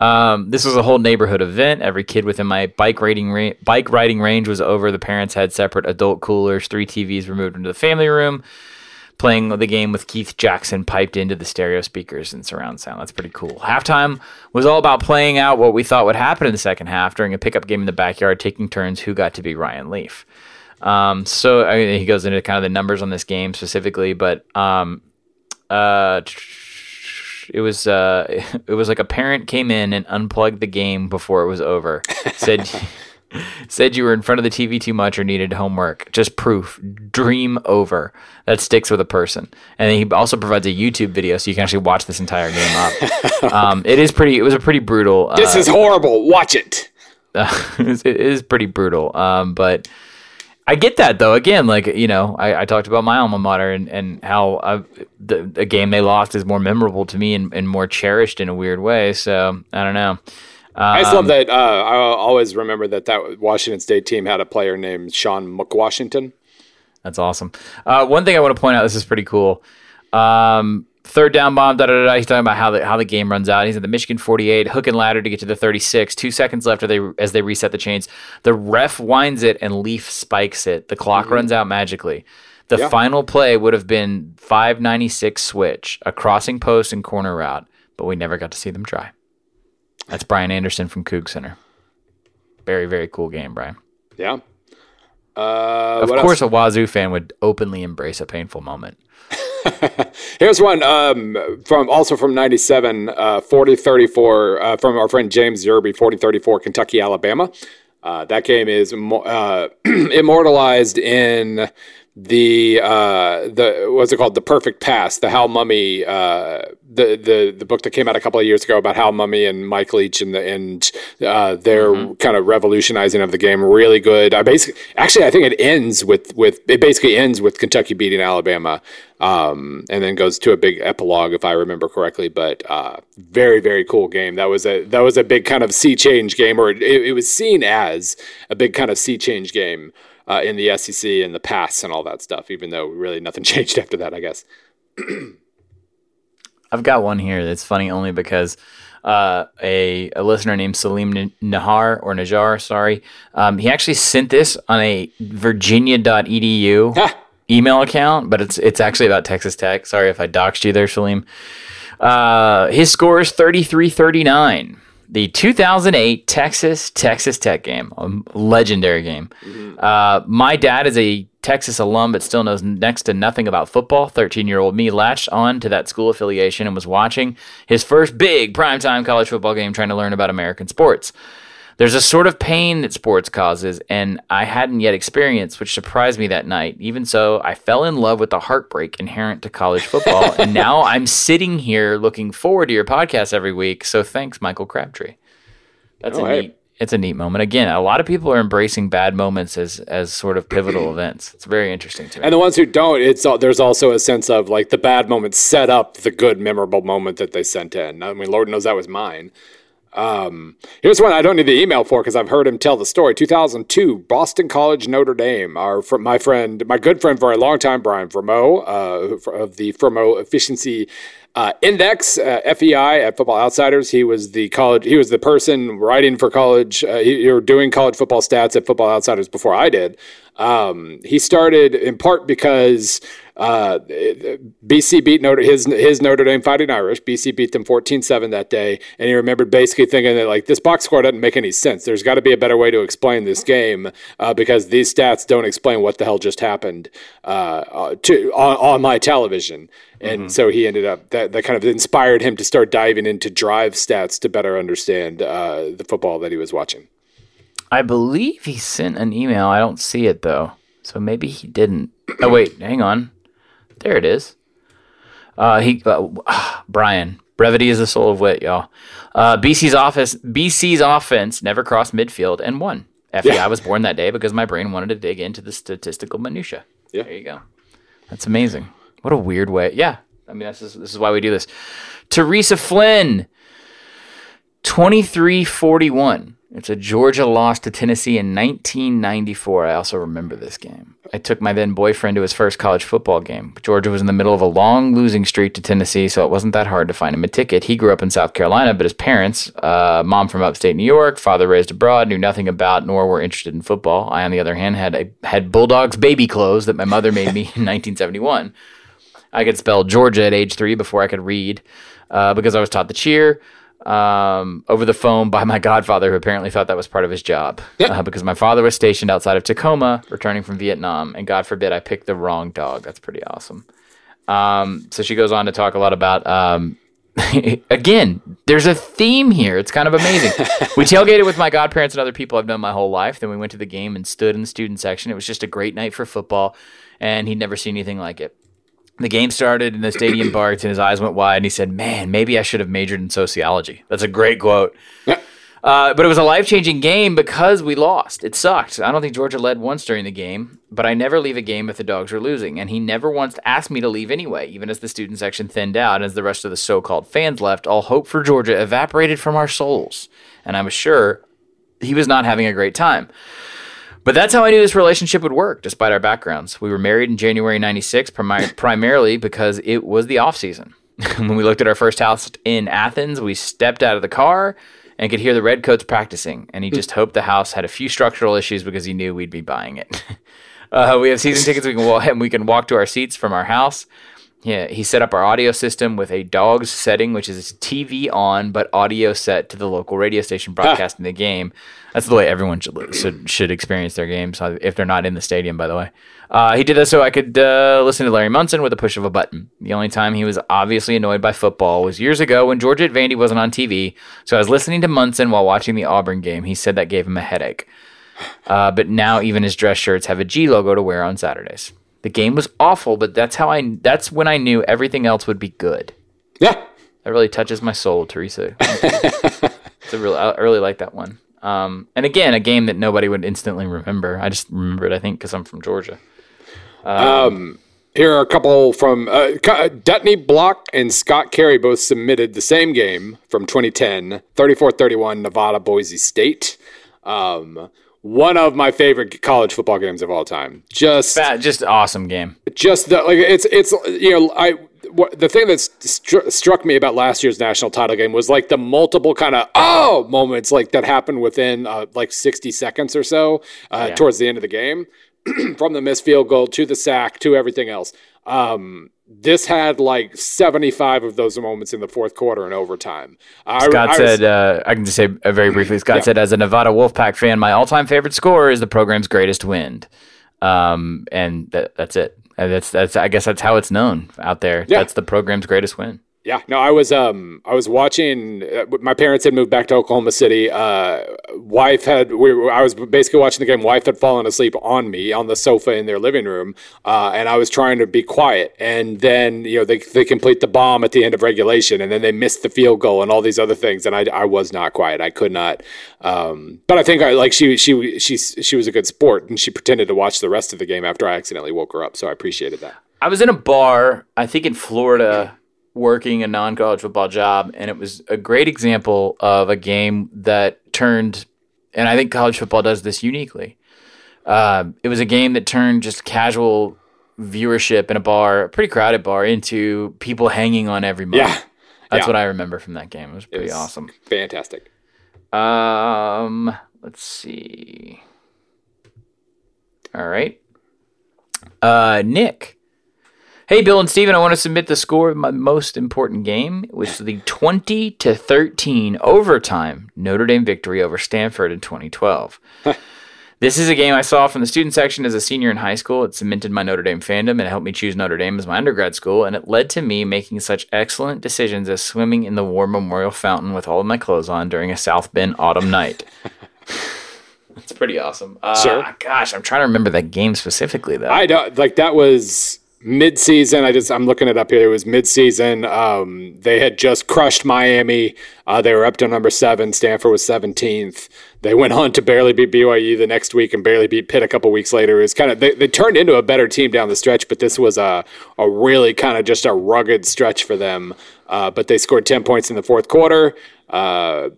Um, this was a whole neighborhood event. Every kid within my bike riding ra- bike riding range was over. The parents had separate adult coolers. Three TVs were moved into the family room playing the game with Keith Jackson piped into the stereo speakers and surround sound. That's pretty cool. Halftime was all about playing out what we thought would happen in the second half during a pickup game in the backyard, taking turns who got to be Ryan Leaf. Um, so I mean, he goes into kind of the numbers on this game specifically, but um, uh, it was uh, it was like a parent came in and unplugged the game before it was over. Said said you were in front of the TV too much or needed homework. Just proof. Dream over. That sticks with a person. And he also provides a YouTube video so you can actually watch this entire game up. um, it is pretty. It was a pretty brutal. Uh, this is horrible. Watch it. Uh, it is pretty brutal. Um, but I get that though. Again, like you know, I, I talked about my alma mater and and how uh, the, the game they lost is more memorable to me and, and more cherished in a weird way. So I don't know. Um, I just love um, that. Uh, I always remember that that Washington State team had a player named Shawn McWashington. That's awesome. Uh, one thing I want to point out. This is pretty cool. Um, third down bomb. Da, da, da, He's talking about how the how the game runs out. He's at the Michigan 48, hook and ladder to get to the 36. Two seconds left as they as they reset the chains. The ref winds it and Leaf spikes it. The clock mm-hmm. runs out magically. The yeah. final play would have been 596 switch, a crossing post and corner route, but we never got to see them try. That's Brian Anderson from Coug Center. Very, very cool game, Brian. Yeah. Uh, of course, else? a Wazoo fan would openly embrace a painful moment. Here's one um, from also from 97, uh, 4034, uh, from our friend James Yerby, 4034, Kentucky, Alabama. Uh, that game is mo- uh, immortalized in the uh, the what's it called? The Perfect Pass, the Hal Mumme, uh, the the the book that came out a couple of years ago about Hal Mumme and Mike Leach and the and uh, their kind of revolutionizing of the game. Really good. I basically actually I think it ends with with it basically ends with Kentucky beating Alabama. Um, and then goes to a big epilogue, if I remember correctly. But uh, very, very cool game. That was a that was a big kind of sea change game, or it, it was seen as a big kind of sea change game uh, in the SEC and the pass and all that stuff. Even though really nothing changed after that, I guess. I've got one here that's funny only because uh, a, a listener named Salim Nahar or Najar, sorry, um, he actually sent this on a virginia.edu email account, but it's it's actually about Texas Tech. Sorry if I doxed you there, Salim. Uh, his score is 33 39. The 2008 Texas Texas Tech game, a legendary game. Uh, my dad is a Texas alum, but still knows next to nothing about football. 13 year old me latched on to that school affiliation and was watching his first big primetime college football game, trying to learn about American sports. There's a sort of pain that sports causes, and I hadn't yet experienced, which surprised me that night. Even so, I fell in love with the heartbreak inherent to college football, and now I'm sitting here looking forward to your podcast every week. So thanks, Michael Crabtree. That's Oh, a hey. neat. It's a neat moment. Again, a lot of people are embracing bad moments as as sort of pivotal events. It's very interesting to me. And the ones who don't, it's al- there's also a sense of like the bad moment set up the good, memorable moment that they sent in. I mean, Lord knows that was mine. Um, here's one I don't need the email for because I've heard him tell the story. 2002, Boston College, Notre Dame. Our fr- my friend, my good friend for a long time, Brian Fremeau, uh, of the Fremeau Efficiency uh, Index, uh, FEI at Football Outsiders. He was the college. He was the person writing for college. Uh, he, or doing college football stats at Football Outsiders before I did. Um, he started in part because uh, BC beat Notre his his Notre Dame Fighting Irish. BC beat them 14-7 that day, and he remembered basically thinking that like this box score doesn't make any sense. There's got to be a better way to explain this game uh, because these stats don't explain what the hell just happened uh, uh, to on, on my television. And so he ended up that that kind of inspired him to start diving into drive stats to better understand uh, the football that he was watching. I believe he sent an email. I don't see it though, so maybe he didn't. Oh wait, hang on. There it is. Uh, he uh, Brian. Brevity is the soul of wit, y'all. Uh, BC's office, BC's offense never crossed midfield and won. FEI Yeah. was born that day because my brain wanted to dig into the statistical minutia. Yeah. There you go. That's amazing. What a weird way. Yeah. I mean, this is, this is why we do this. Teresa Flynn, 2341. It's a Georgia loss to Tennessee in 1994. I also remember this game. I took my then boyfriend to his first college football game. Georgia was in the middle of a long losing streak to Tennessee, so it wasn't that hard to find him a ticket. He grew up in South Carolina, but his parents, uh, mom from upstate New York, father raised abroad, knew nothing about nor were interested in football. I, on the other hand, had a, had Bulldogs baby clothes that my mother made me in 1971. I could spell Georgia at age three before I could read uh, because I was taught to cheer um, over the phone by my godfather, who apparently thought that was part of his job. Uh, because my father was stationed outside of Tacoma, returning from Vietnam, and God forbid I picked the wrong dog. That's pretty awesome. Um, so she goes on to talk a lot about. Um, again, there's a theme here. It's kind of amazing. we tailgated with my godparents and other people I've known my whole life. Then we went to the game and stood in the student section. It was just a great night for football, and he'd never seen anything like it. The game started and the stadium barked and his eyes went wide and he said, Man, maybe I should have majored in sociology. That's a great quote. Uh, but it was a life changing game because we lost. It sucked. I don't think Georgia led once during the game, but I never leave a game if the dogs are losing. And he never once asked me to leave anyway, even as the student section thinned out and as the rest of the so called fans left. All hope for Georgia evaporated from our souls. And I'm sure he was not having a great time. But that's how I knew this relationship would work, despite our backgrounds. We were married in January 96, primi- primarily because it was the off season. when we looked at our first house in Athens, we stepped out of the car and could hear the Redcoats practicing. And he just hoped the house had a few structural issues because he knew we'd be buying it. uh, we have season tickets. We can walk, and we can walk to our seats from our house. Yeah, he set up our audio system with a dog's setting, which is TV on but audio set to the local radio station broadcasting the game. That's the way everyone should, should should experience their games uh, if they're not in the stadium. By the way, uh, he did this so I could uh, listen to Larry Munson with a push of a button. The only time he was obviously annoyed by football was years ago when Georgia at Vandy wasn't on TV. So I was listening to Munson while watching the Auburn game. He said that gave him a headache. Uh, but now even his dress shirts have a G logo to wear on Saturdays. The game was awful, but that's how I. That's when I knew everything else would be good. Yeah, that really touches my soul, Teresa. it's a real. I really like that one. Um, and again, a game that nobody would instantly remember. I just remember it, I think, because I'm from Georgia. Um, um, here are a couple from uh, Dutney Block and Scott Carey both submitted the same game from 2010, 34-31 Nevada Boise State. Um, one of my favorite college football games of all time. Just just awesome game. Just the, like it's it's you know I what, the thing that stru- struck me about last year's national title game was like the multiple kind of oh moments like that happened within uh, like 60 seconds or so uh, yeah. towards the end of the game from the missed field goal to the sack to everything else. Um, this had like 75 of those moments in the fourth quarter and overtime. Scott I, I said, was, uh, I can just say uh, very briefly, Scott yeah. said, as a Nevada Wolfpack fan, my all time favorite score is the program's greatest win. Um, and that, that's it. that's, that's, I guess that's how it's known out there. Yeah. That's the program's greatest win. Yeah, no, I was um I was watching. Uh, my parents had moved back to Oklahoma City. Uh, wife had we I was basically watching the game. Wife had fallen asleep on me on the sofa in their living room, uh, and I was trying to be quiet. And then you know they they complete the bomb at the end of regulation, and then they missed the field goal and all these other things. And I, I was not quiet. I could not. Um, but I think I like she she she she was a good sport, and she pretended to watch the rest of the game after I accidentally woke her up. So I appreciated that. I was in a bar, I think in Florida working a non college football job, and it was a great example of a game that turned, and I think college football does this uniquely. Uh, it was a game that turned just casual viewership in a bar, a pretty crowded bar, into people hanging on every move. Yeah. That's yeah. what I remember from that game. It was pretty it was awesome. Fantastic. Um, let's see. All right. Uh, Nick Hey, Bill and Steven, I want to submit the score of my most important game, which is the 20 to 13 overtime Notre Dame victory over Stanford in 2012. this is a game I saw from the student section as a senior in high school. It cemented my Notre Dame fandom and helped me choose Notre Dame as my undergrad school, and it led to me making such excellent decisions as swimming in the War Memorial Fountain with all of my clothes on during a South Bend autumn night. That's pretty awesome. Uh, sure. Gosh, I'm trying to remember that game specifically, though. I don't like that was mid-season i just i'm looking it up here it was mid-season um, they had just crushed miami. Uh, they were up to number seven stanford was 17th they went on to barely beat byu the next week and barely beat pitt a couple weeks later. It was kind of they, they turned into a better team down the stretch but this was a, a really kind of just a rugged stretch for them. Uh, but they scored 10 points in the fourth quarter. Uh,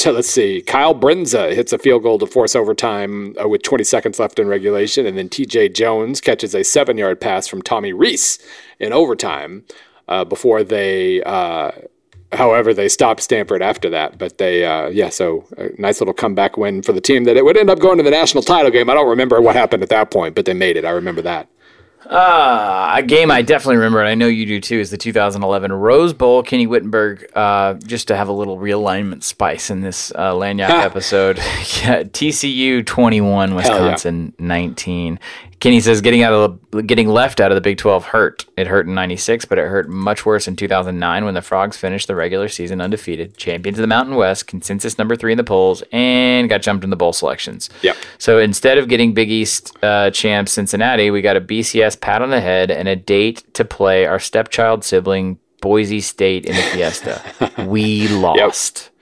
to, let's see, Kyle Brindza hits a field goal to force overtime uh, with 20 seconds left in regulation, and then T.J. Jones catches a seven-yard pass from Tommy Rees in overtime uh, before they. Uh, however, they stopped Stanford after that, but they, uh, yeah, so a nice little comeback win for the team that it would end up going to the national title game. I don't remember what happened at that point, but they made it. I remember that. Uh, a game I definitely remember, and I know you do too, is the 2011 Rose Bowl. Kenny Wittenberg, uh, just to have a little realignment spice in this uh, Lagniappe episode. yeah, TCU 21, Wisconsin yeah. 19. Kenny says getting out of the, getting left out of the Big 12 hurt. It hurt in 96, but it hurt much worse in 2009 when the Frogs finished the regular season undefeated, champions of the Mountain West, consensus number 3 in the polls and got jumped in the bowl selections. Yep. So instead of getting Big East uh, champs Cincinnati, we got a BCS pat on the head and a date to play our stepchild sibling Boise State in the Fiesta. we lost. Yep.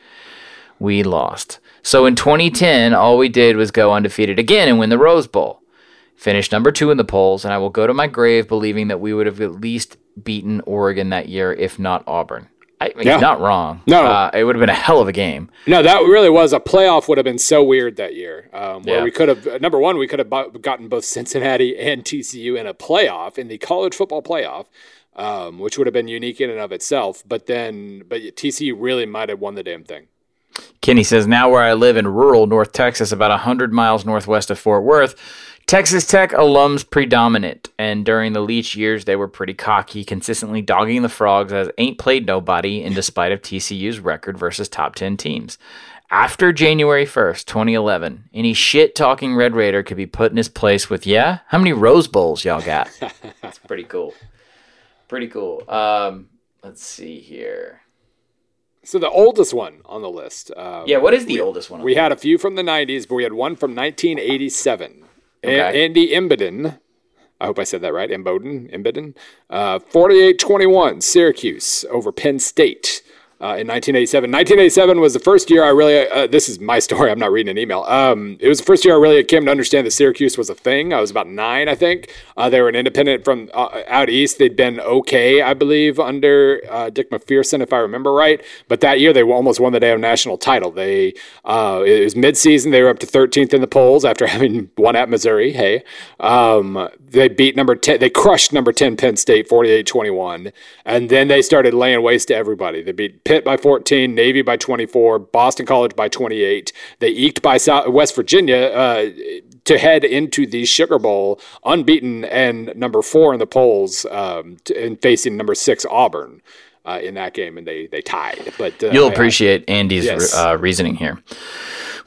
We lost. So in 2010, all we did was go undefeated again and win the Rose Bowl finished number two in the polls, and I will go to my grave believing that we would have at least beaten Oregon that year, if not Auburn. I mean, yeah. he's not wrong. No, uh, it would have been a hell of a game. No, that really was a playoff. Would have been so weird that year, um, where yeah. we could have uh, number one, we could have gotten both Cincinnati and TCU in a playoff in the college football playoff, um, which would have been unique in and of itself. But then, but TCU really might have won the damn thing. Kenny says now where I live in rural North Texas, about hundred miles northwest of Fort Worth Texas Tech alums predominant, and during the Leach years, they were pretty cocky, consistently dogging the Frogs as ain't played nobody in despite of TCU's record versus top 10 teams. After January 1st, 2011, any shit talking Red Raider could be put in his place with, yeah, how many Rose Bowls y'all got? That's pretty cool. Pretty cool. Um, let's see here. So the oldest one on the list. Uh, yeah, what is the we, oldest one? We had a few from the 90s, but we had one from 1987. Okay. A- Andy Imboden. I hope I said that right. Imboden. Imboden. Uh, 48-21, Syracuse over Penn State uh, in 1987. 1987 was the first year I really, uh, this is my story, I'm not reading an email. Um, it was the first year I really came to understand that Syracuse was a thing. I was about nine, I think. Uh, they were an independent from uh, out east. They'd been okay, I believe, under uh, Dick MacPherson, if I remember right. But that year they almost won the damn national title. They uh, It was midseason. They were up to 13th in the polls after having won at Missouri. Hey. Um, they beat number 10, they crushed number 10 Penn State 48 21. And then they started laying waste to everybody. They beat Pitt by 14, Navy by 24, Boston College by 28. They eked by South, West Virginia uh, to head into the Sugar Bowl unbeaten and number four in the polls um, and facing number six Auburn. Uh, in that game, and they they tied. But uh, you'll appreciate Andy's yes. uh, reasoning here.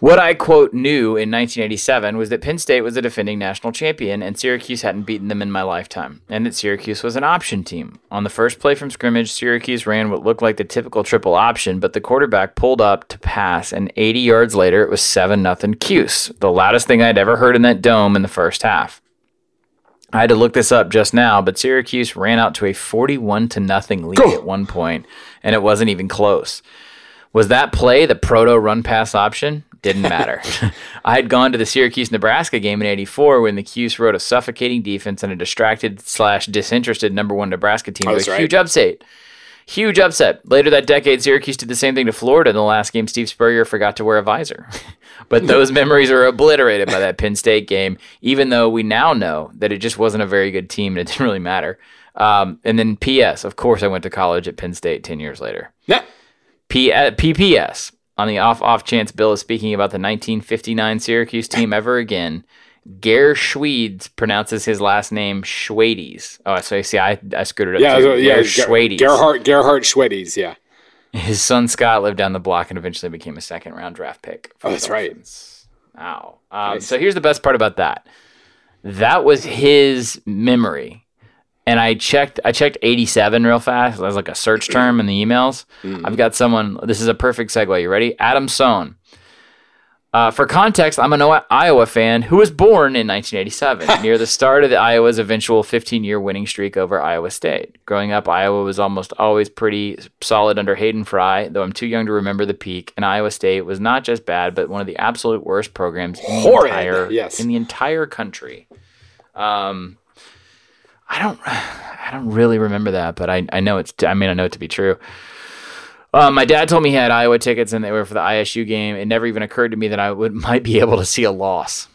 What I quote knew in 1987 was that Penn State was a defending national champion and Syracuse hadn't beaten them in my lifetime, and that Syracuse was an option team. On the first play from scrimmage, Syracuse ran what looked like the typical triple option, but the quarterback pulled up to pass, and 80 yards later, it was 7 0 Cuse, the loudest thing I'd ever heard in that dome in the first half. I had to look this up just now, but Syracuse ran out to a 41 to nothing lead Go. at one point, and it wasn't even close. Was that play the proto run pass option? Didn't matter. I had gone to the Syracuse Nebraska game in '84 when the Cuse rode a suffocating defense and a distracted slash disinterested number one Nebraska team with a right. huge upset. Huge upset. Later that decade, Syracuse did the same thing to Florida in the last game. Steve Spurrier forgot to wear a visor. but those memories are obliterated by that Penn State game, even though we now know that it just wasn't a very good team and it didn't really matter. Um, and then P.S. Of course, I went to college at Penn State 10 years later. Yeah. P- uh, PPS on the off off chance Bill is speaking about the 1959 Syracuse team ever again. Ger Schwedes pronounces his last name Schwedes. Oh, so see, I, I screwed it up. Yeah, too. yeah, Schwedes. Gerhard Gerhard Schwedes. Yeah. His son Scott lived down the block and eventually became a second round draft pick. Oh, that's right. Wow. Um, nice. So here's the best part about that. That was his memory and I checked I checked 87 real fast as like a search term in the emails. Mm-hmm. I've got someone. This is a perfect segue. You ready? Adam Sohn. Uh, for context, I'm an Iowa fan who was born in 1987, near the start of the Iowa's eventual 15-year winning streak over Iowa State. Growing up, Iowa was almost always pretty solid under Hayden Fry, though I'm too young to remember the peak. And Iowa State was not just bad, but one of the absolute worst programs in the entire yes. in the entire country. Um, I don't I don't really remember that, but I I know it's I mean I know it to be true. Um, my dad told me he had Iowa tickets and they were for the ISU game. It never even occurred to me that I would might be able to see a loss.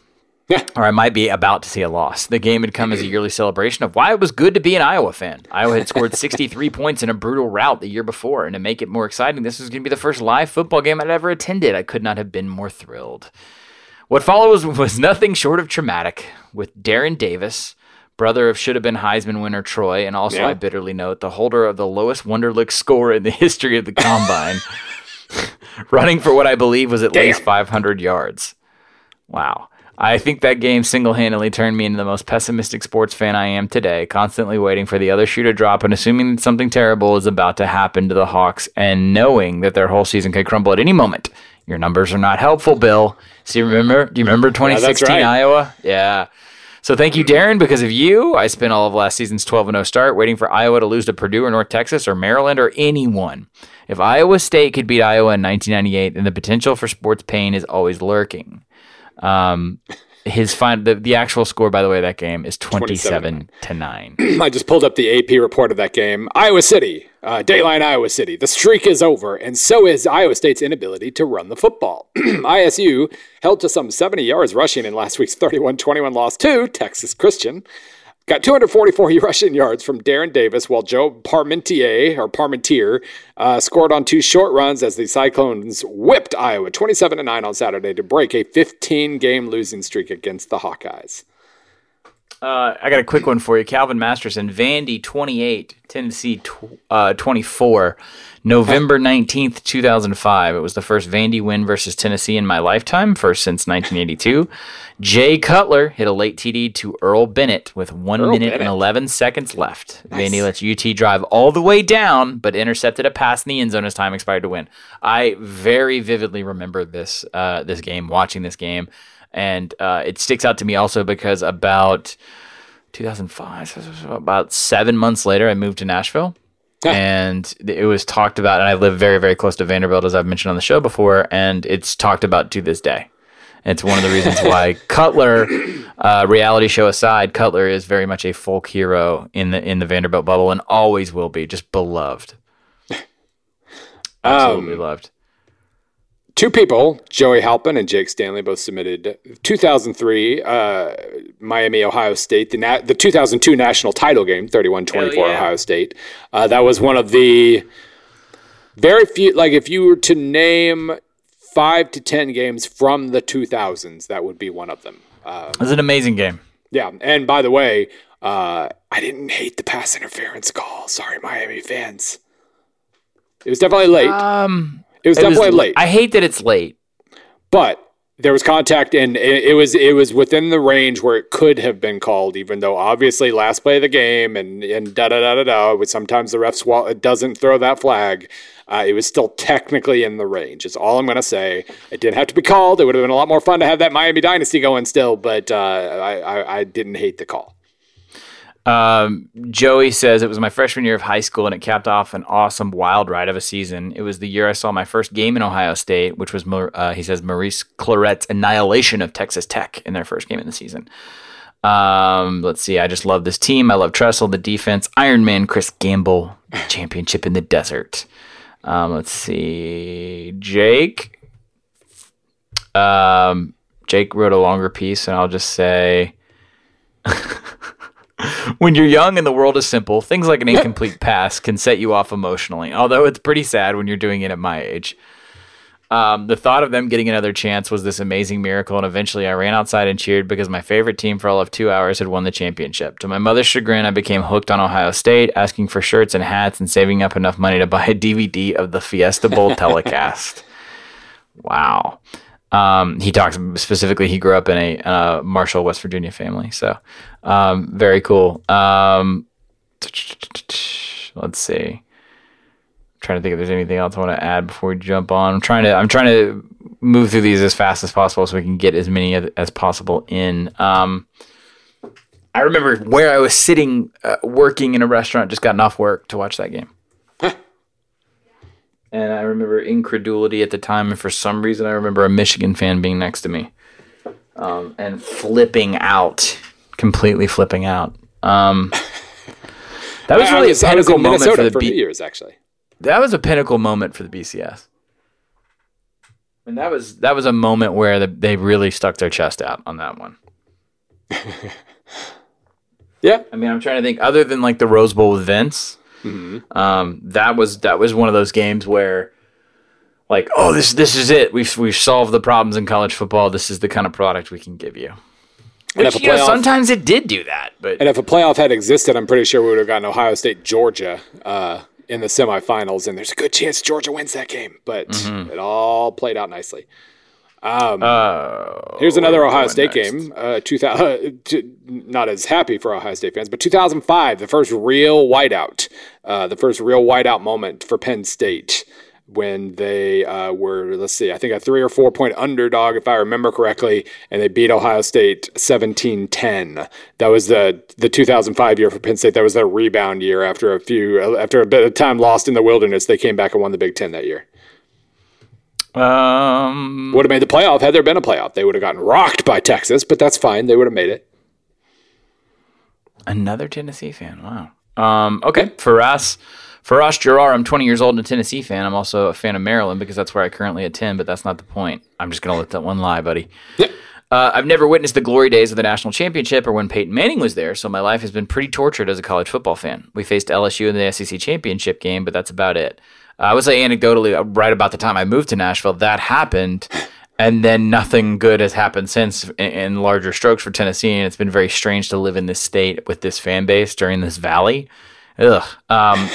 or I might be about to see a loss. The game had come as a yearly celebration of why it was good to be an Iowa fan. Iowa had scored 63 points in a brutal rout the year before, and to make it more exciting, this was going to be the first live football game I'd ever attended. I could not have been more thrilled. What followed was, was nothing short of traumatic, with Darren Davis, brother of should have been Heisman winner Troy, and also yeah. I bitterly note the holder of the lowest Wonderlic score in the history of the combine, running for what I believe was at Damn. least 500 yards. Wow. I think that game single handedly turned me into the most pessimistic sports fan I am today, constantly waiting for the other shoe to drop and assuming that something terrible is about to happen to the Hawks and knowing that their whole season could crumble at any moment. Your numbers are not helpful, Bill. See, remember? Do you remember 2016 yeah, right. Iowa? Yeah. So thank you, Darren. Because of you, I spent all of last season's 12 0 start waiting for Iowa to lose to Purdue or North Texas or Maryland or anyone. If Iowa State could beat Iowa in 1998, then the potential for sports pain is always lurking. Um, his fine the, the actual score by the way that game is 27, 27. to 9 i just pulled up the ap report of that game. Iowa city uh, dayline iowa city. The streak is over and so is iowa state's inability to run the football. Isu held to some 70 yards rushing in last week's 31-21 loss to texas christian Got 244 rushing yards from Darren Davis, while Joe Parmentier or Parmentier uh, scored on two short runs as the Cyclones whipped Iowa 27 9 on Saturday to break a 15 game losing streak against the Hawkeyes. Uh, I got a quick one for you. Calvin Masterson, Vandy 28, Tennessee tw- uh, 24, November 19th, 2005. It was the first Vandy win versus Tennessee in my lifetime, first since 1982. Jay Cutler hit a late TD to Earl Bennett with one Earl minute Bennett. and 11 seconds left. Vandy lets UT drive all the way down, but intercepted a pass in the end zone as time expired to win. I very vividly remember this uh, this game, watching this game, and uh, it sticks out to me also because about 2005, so about seven months later, I moved to Nashville. and it was talked about, and I live very, very close to Vanderbilt, as I've mentioned on the show before, and it's talked about to this day. It's one of the reasons why Cutler, uh, reality show aside, Cutler is very much a folk hero in the in the Vanderbilt bubble, and always will be, just beloved, absolutely Um, loved. Two people, Joey Halpin and Jake Stanley, both submitted 2003 uh, Miami Ohio State, the na- the 2002 national title game, 31-24 yeah. Ohio State. Uh, that was one of the very few. Like if you were to name five to ten games from the 2000s, that would be one of them. Uh, It was an amazing game. yeah, and by the way, uh, I didn't hate the pass interference call. Sorry, Miami fans. It was definitely late. Um, it was it was- definitely late. I hate that it's late. but there was contact and it, it was it was within the range where it could have been called even though obviously last play of the game and and da da da da da sometimes the refs swall it doesn't throw that flag uh, it was still technically in the range is all i'm going to say it didn't have to be called it would have been a lot more fun to have that miami dynasty going still but uh, I, I i didn't hate the call Um, Joey says it was my freshman year of high school and it capped off an awesome wild ride of a season. It was the year I saw my first game in Ohio State, which was, uh, he says, Maurice Clarett's annihilation of Texas Tech in their first game in the season. Um, let's see. I just love this team. I love Tressel, the defense, Iron Man, Chris Gamble, championship in the desert. Um, let's see. Jake. Um, Jake wrote a longer piece, and I'll just say when you're young and the world is simple, things like an incomplete pass can set you off emotionally. Although it's pretty sad when you're doing it at my age. Um, the thought of them getting another chance was this amazing miracle, and eventually I ran outside and cheered because my favorite team for all of two hours had won the championship. To my mother's chagrin, I became hooked on Ohio State, asking for shirts and hats and saving up enough money to buy a DVD of the Fiesta Bowl telecast. Wow. Um, he talks specifically. He grew up in a Marshall, West Virginia family, so um, very cool. Um, let's see. I'm trying to think if there's anything else I want to add before we jump on. I'm trying to I'm trying to move through these as fast as possible so we can get as many as, as possible in. Um, I remember where I was sitting, uh, working in a restaurant, just gotten off work to watch that game. And I remember incredulity at the time, and for some reason, I remember a Michigan fan being next to me, um, and flipping out, completely flipping out. Um, that was really a was, was pinnacle in moment minnesota for for, the new B- years actually that was a pinnacle moment for the BCS. And that was that was a moment where the, they really stuck their chest out on that one. yeah I mean, I'm trying to think other than like the Rose Bowl with Vince. Mm-hmm. Um, that was that was one of those games where, like, oh, this this is it. We've we've solved the problems in college football. This is the kind of product we can give you. And Which, if a you know, sometimes it did do that, but And if a playoff had existed, I'm pretty sure we would have gotten Ohio State, Georgia uh, in the semifinals, and there's a good chance Georgia wins that game. But Mm-hmm. it all played out nicely. Um, uh, here's another Ohio State next. game. Uh, 2000, t- not as happy for Ohio State fans, but 2005, the first real whiteout, uh, the first real whiteout moment for Penn State when they uh, were, let's see, I think a three or four point underdog, if I remember correctly, and they beat Ohio State 17 10. That was the, the 2005 year for Penn State. That was their rebound year after a few, after a bit of time lost in the wilderness. They came back and won the Big Ten that year. Um, Would have made the playoff had there been a playoff. They would have gotten rocked by Texas, but that's fine. They would have made it. Another Tennessee fan. Wow. Um, okay. For us, for us, Gerard, I'm 20 years old and a Tennessee fan. I'm also a fan of Maryland because that's where I currently attend, but that's not the point. I'm just going to let that one lie, buddy. Uh, I've never witnessed the glory days of the national championship or when Peyton Manning was there, so my life has been pretty tortured as a college football fan. We faced LSU in the SEC championship game, but that's about it. Uh, I would say anecdotally, uh, right about the time I moved to Nashville, that happened. and then nothing good has happened since in, in, larger strokes for Tennessee. And it's been very strange to live in this state with this fan base during this valley. Ugh. Um,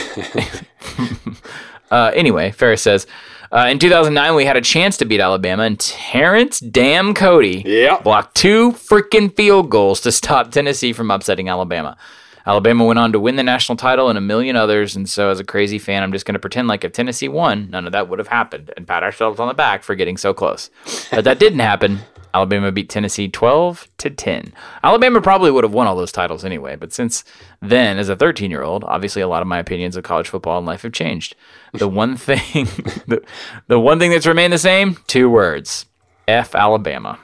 uh, anyway, Ferris says, uh, in 2009, we had a chance to beat Alabama, and Terrence Damn Cody yep. blocked two freaking field goals to stop Tennessee from upsetting Alabama. Alabama went on to win the national title and a million others. And so, as a crazy fan, I'm just going to pretend like if Tennessee won, none of that would have happened and pat ourselves on the back for getting so close. But that didn't happen. Alabama beat Tennessee 12 to 10. Alabama probably would have won all those titles anyway, but since then, as a 13 year old, obviously a lot of my opinions of college football and life have changed. The one thing, the, the one thing that's remained the same, two words: F Alabama.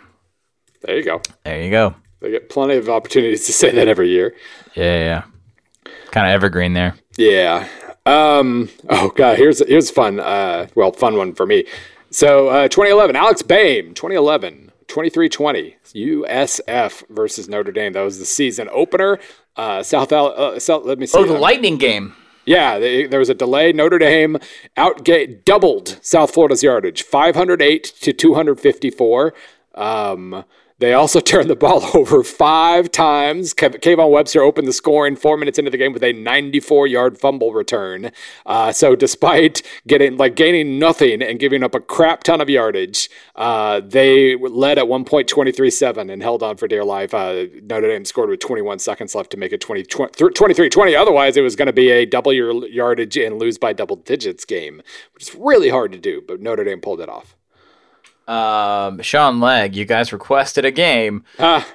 There you go. There you go. They get plenty of opportunities to say that every year. Yeah, yeah. Kind of evergreen there. Yeah. Um, oh god, here's here's fun. Uh, well, fun one for me. So, uh, 2011, Alex Bame, 2011, 23-20, USF versus Notre Dame. That was the season opener. Uh, South, uh, South let me see. Oh, the Lightning game. Yeah, they, there was a delay. Notre Dame outgate doubled South Florida's yardage, 508 to 254. Um, they also turned the ball over five times. Kayvon Webster opened the scoring four minutes into the game with a 94-yard fumble return. Uh, so despite getting like gaining nothing and giving up a crap ton of yardage, uh, they led at one point 23-7 and held on for dear life. Uh, Notre Dame scored with 21 seconds left to make it 20, 23-20. Otherwise, it was going to be a double your yardage and lose by double digits game, which is really hard to do. But Notre Dame pulled it off um, Sean Legg, you guys requested a game,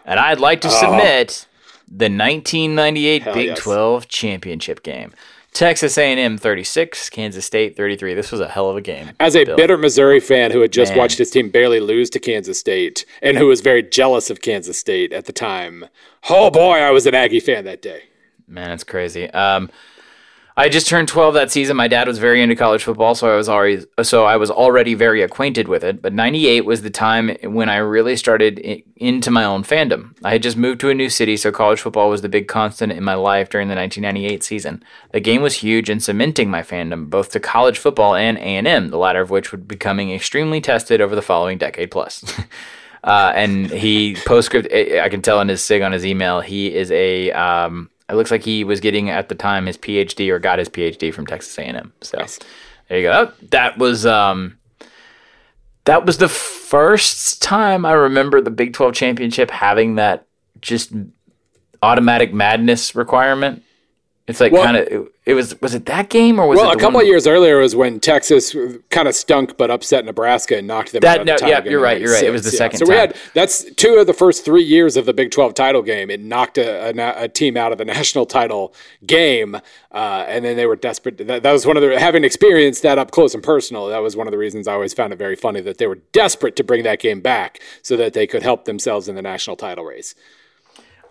and I'd like to oh. submit the 1998 Hell Big yes. 12 championship game. Texas A&M 36, Kansas State 33. This was a hell of a game. As a Bill. bitter Missouri fan who had just Man. watched his team barely lose to Kansas State and who was very jealous of Kansas State at the time, oh boy, I was an Aggie fan that day. Man, it's crazy. Um, I just turned 12 that season. My dad was very into college football, so I was already so I was already very acquainted with it. But 98 was the time when I really started into my own fandom. I had just moved to a new city, so college football was the big constant in my life during the 1998 season. The game was huge in cementing my fandom both to college football and A&M, the latter of which would be becoming extremely tested over the following decade plus. uh, and he postscript I can tell in his sig on his email, he is a um, it looks like he was getting at the time his PhD or got his PhD from Texas A&M. So nice. there you go. That was um, that was the first time I remember the Big 12 championship having that just automatic madness requirement. It's like well, kind of it was was it that game or was well, it a couple of years earlier was when Texas kind of stunk but upset Nebraska and knocked them that, out. No, yeah, you're right. You're right. It was the yeah. second. So time. we had that's two of the first three years of the Big 12 title game. It knocked a, a, a team out of the national title game, uh, and then they were desperate. That, that was one of the having experienced that up close and personal. That was one of the reasons I always found it very funny that they were desperate to bring that game back so that they could help themselves in the national title race.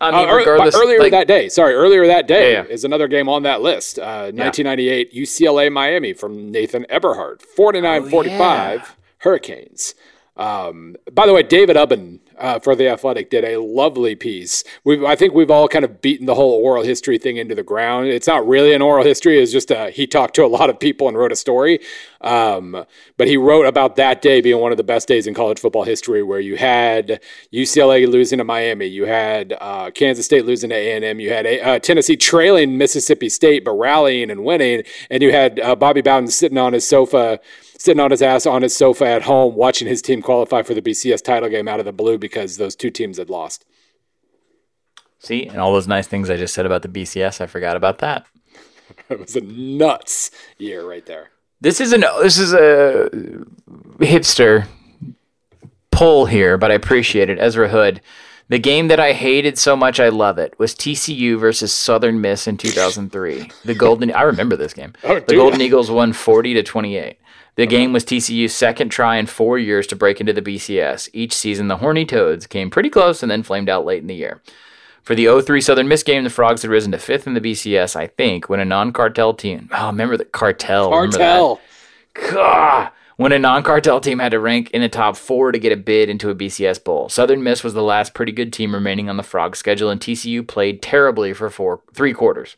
I mean, uh, regardless, earlier like, that day, sorry, earlier that day yeah, yeah. is another game on that list. Uh, 1998 yeah. UCLA Miami from Nathan Eberhard, 49 oh, 45 Hurricanes. Um, by the way, David Ubben uh, for the Athletic did a lovely piece. we I think we've all kind of beaten the whole oral history thing into the ground. It's not really an oral history; it's just a, he talked to a lot of people and wrote a story. Um, but he wrote about that day being one of the best days in college football history, where you had UCLA losing to Miami, you had uh, Kansas State losing to A and M, you had uh, Tennessee trailing Mississippi State but rallying and winning, and you had uh, Bobby Bowden sitting on his sofa sitting on his ass on his sofa at home watching his team qualify for the BCS title game out of the blue because those two teams had lost. See, and all those nice things I just said about the BCS, I forgot about that. it was a nuts year right there. This is an this is a hipster pull here, but I appreciate it. Ezra Hood. The game that I hated so much I love it was TCU versus Southern Miss in 2003. The Golden I remember this game. Oh, the Golden Eagles won 40 to 28. The uh-huh. game was TCU's second try in four years to break into the BCS. Each season, the Horny Toads came pretty close and then flamed out late in the year. For the 03 Southern Miss game, the Frogs had risen to fifth in the BCS, I think, when a non cartel team. Oh, remember the cartel. Cartel. God. When a non cartel team had to rank in the top four to get a bid into a BCS Bowl. Southern Miss was the last pretty good team remaining on the Frog schedule, and TCU played terribly for four, three quarters.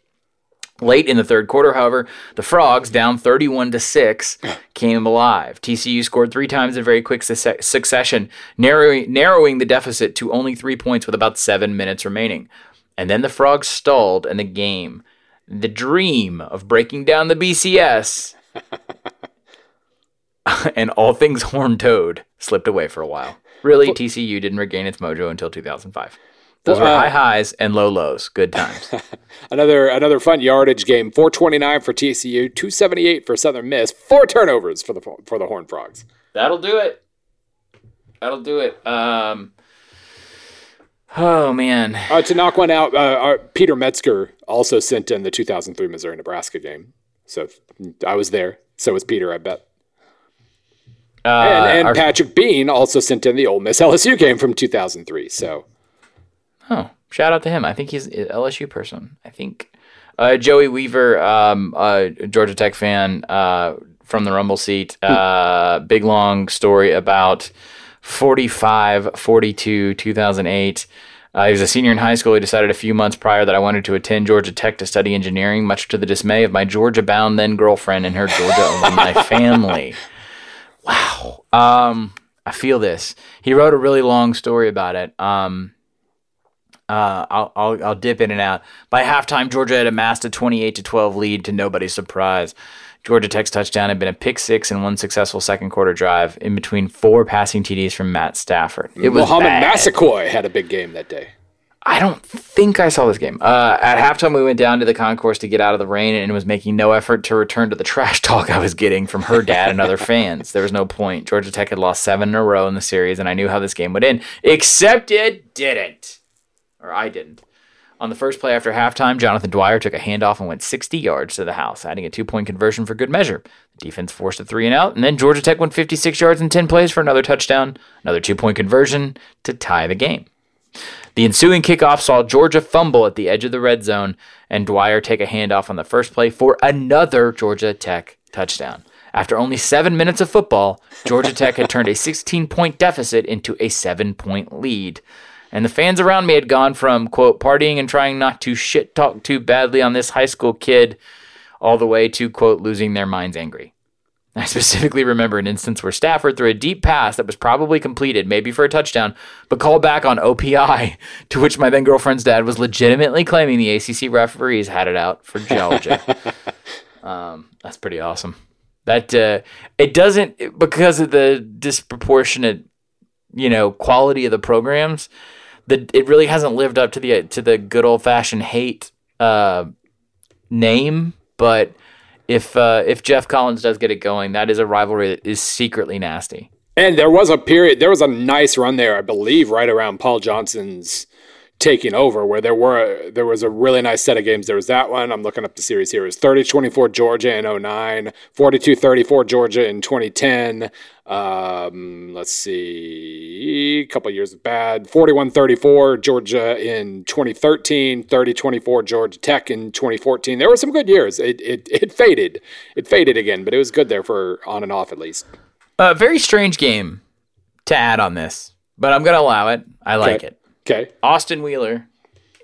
Late in the third quarter, however, the Frogs, down 31 to 6, came alive. TCU scored three times in very quick su- succession, narrowing, narrowing the deficit to only three points with about seven minutes remaining. And then the Frogs stalled and the game. The dream of breaking down the BCS and all things horn toad slipped away for a while. Really, TCU didn't regain its mojo until 2005. Those were uh, high highs and low lows. Good times. another another fun yardage game. 429 for TCU, 278 for Southern Miss. Four turnovers for the for the Horn Frogs. That'll do it. That'll do it. Um, oh man. Uh, to knock one out, uh, Peter Metzger also sent in the 2003 Missouri Nebraska game. So I was there. So was Peter. I bet. Uh, and, and our, Patrick Bean also sent in the Ole Miss LSU game from 2003. So Oh, shout out to him. I think he's an LSU person. I think uh, Joey Weaver, um, uh, Georgia Tech fan uh, from the Rumble seat. Uh, big long story about 45, 42, 2008. Uh, he was a senior in high school. He decided a few months prior that I wanted to attend Georgia Tech to study engineering, much to the dismay of my Georgia bound then girlfriend and her Georgia alumni family. Wow. Um, I feel this. He wrote a really long story about it. Um, uh, I'll, I'll, I'll dip in and out. By halftime, Georgia had amassed a 28 to 12 lead to nobody's surprise. Georgia Tech's touchdown had been a pick six and one successful second quarter drive in between four passing TDs from Matt Stafford. It was Mohamed Massaquoi had a big game that day. I don't think I saw this game. Uh, at halftime, we went down to the concourse to get out of the rain and was making no effort to return to the trash talk I was getting from her dad and other fans. There was no point. Georgia Tech had lost seven in a row in the series, and I knew how this game would end, except it didn't or I didn't. On the first play after halftime, Jonathan Dwyer took a handoff and went 60 yards to the house, adding a two point conversion for good measure. The defense forced a three and out, and then Georgia Tech went 56 yards in 10 plays for another touchdown, another two point conversion to tie the game. The ensuing kickoff saw Georgia fumble at the edge of the red zone and Dwyer take a handoff on the first play for another Georgia Tech touchdown. After only seven minutes of football, Georgia Tech had turned a 16 point deficit into a seven point lead and the fans around me had gone from quote partying and trying not to shit talk too badly on this high school kid all the way to quote losing their minds angry. I specifically remember an instance where Stafford threw a deep pass that was probably completed, maybe for a touchdown, but called back on OPI, to which my then girlfriend's dad was legitimately claiming the ACC referees had it out for Georgia. um, that's pretty awesome. That uh, it doesn't because of the disproportionate, you know, quality of the programs the it really hasn't lived up to the to the good old fashioned hate uh, name. But if uh, if Geoff Collins does get it going, that is a rivalry that is secretly nasty. And there was a period, there was a nice run there, I believe, right around Paul Johnson's taking over where there were there was a really nice set of games. There was that one. I'm looking up the series here. It was 30-24 georgia in 09 42-34 georgia in 2010 um, let's see a couple years of bad. 41-34 georgia in 2013 30-24 georgia tech in 2014 there were some good years. It, it, it faded. It faded again but it was good there for on and off at least. A very strange game to add on this but i'm gonna allow it. I like okay. it Okay. Austin Wheeler.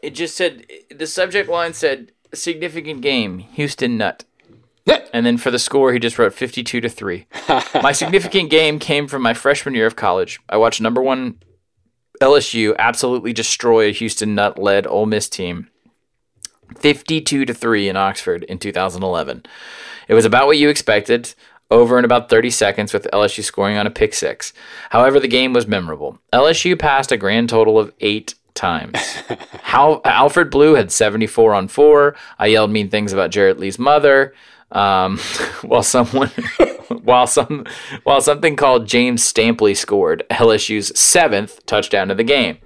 It just said the subject line said significant game, Houston Nutt. and then for the score, he just wrote 52 to 3. my significant game came from my freshman year of college. I watched number one LSU absolutely destroy a Houston Nutt led Ole Miss team 52 to 3 in Oxford in 2011. It was about what you expected over in about 30 seconds with LSU scoring on a pick six. However, the game was memorable. LSU passed a grand total of eight times. How Alfred Blue had 74 on four. I yelled mean things about Jarrett Lee's mother. Um, while someone, while some, while something called James Stampley scored LSU's seventh touchdown of the game.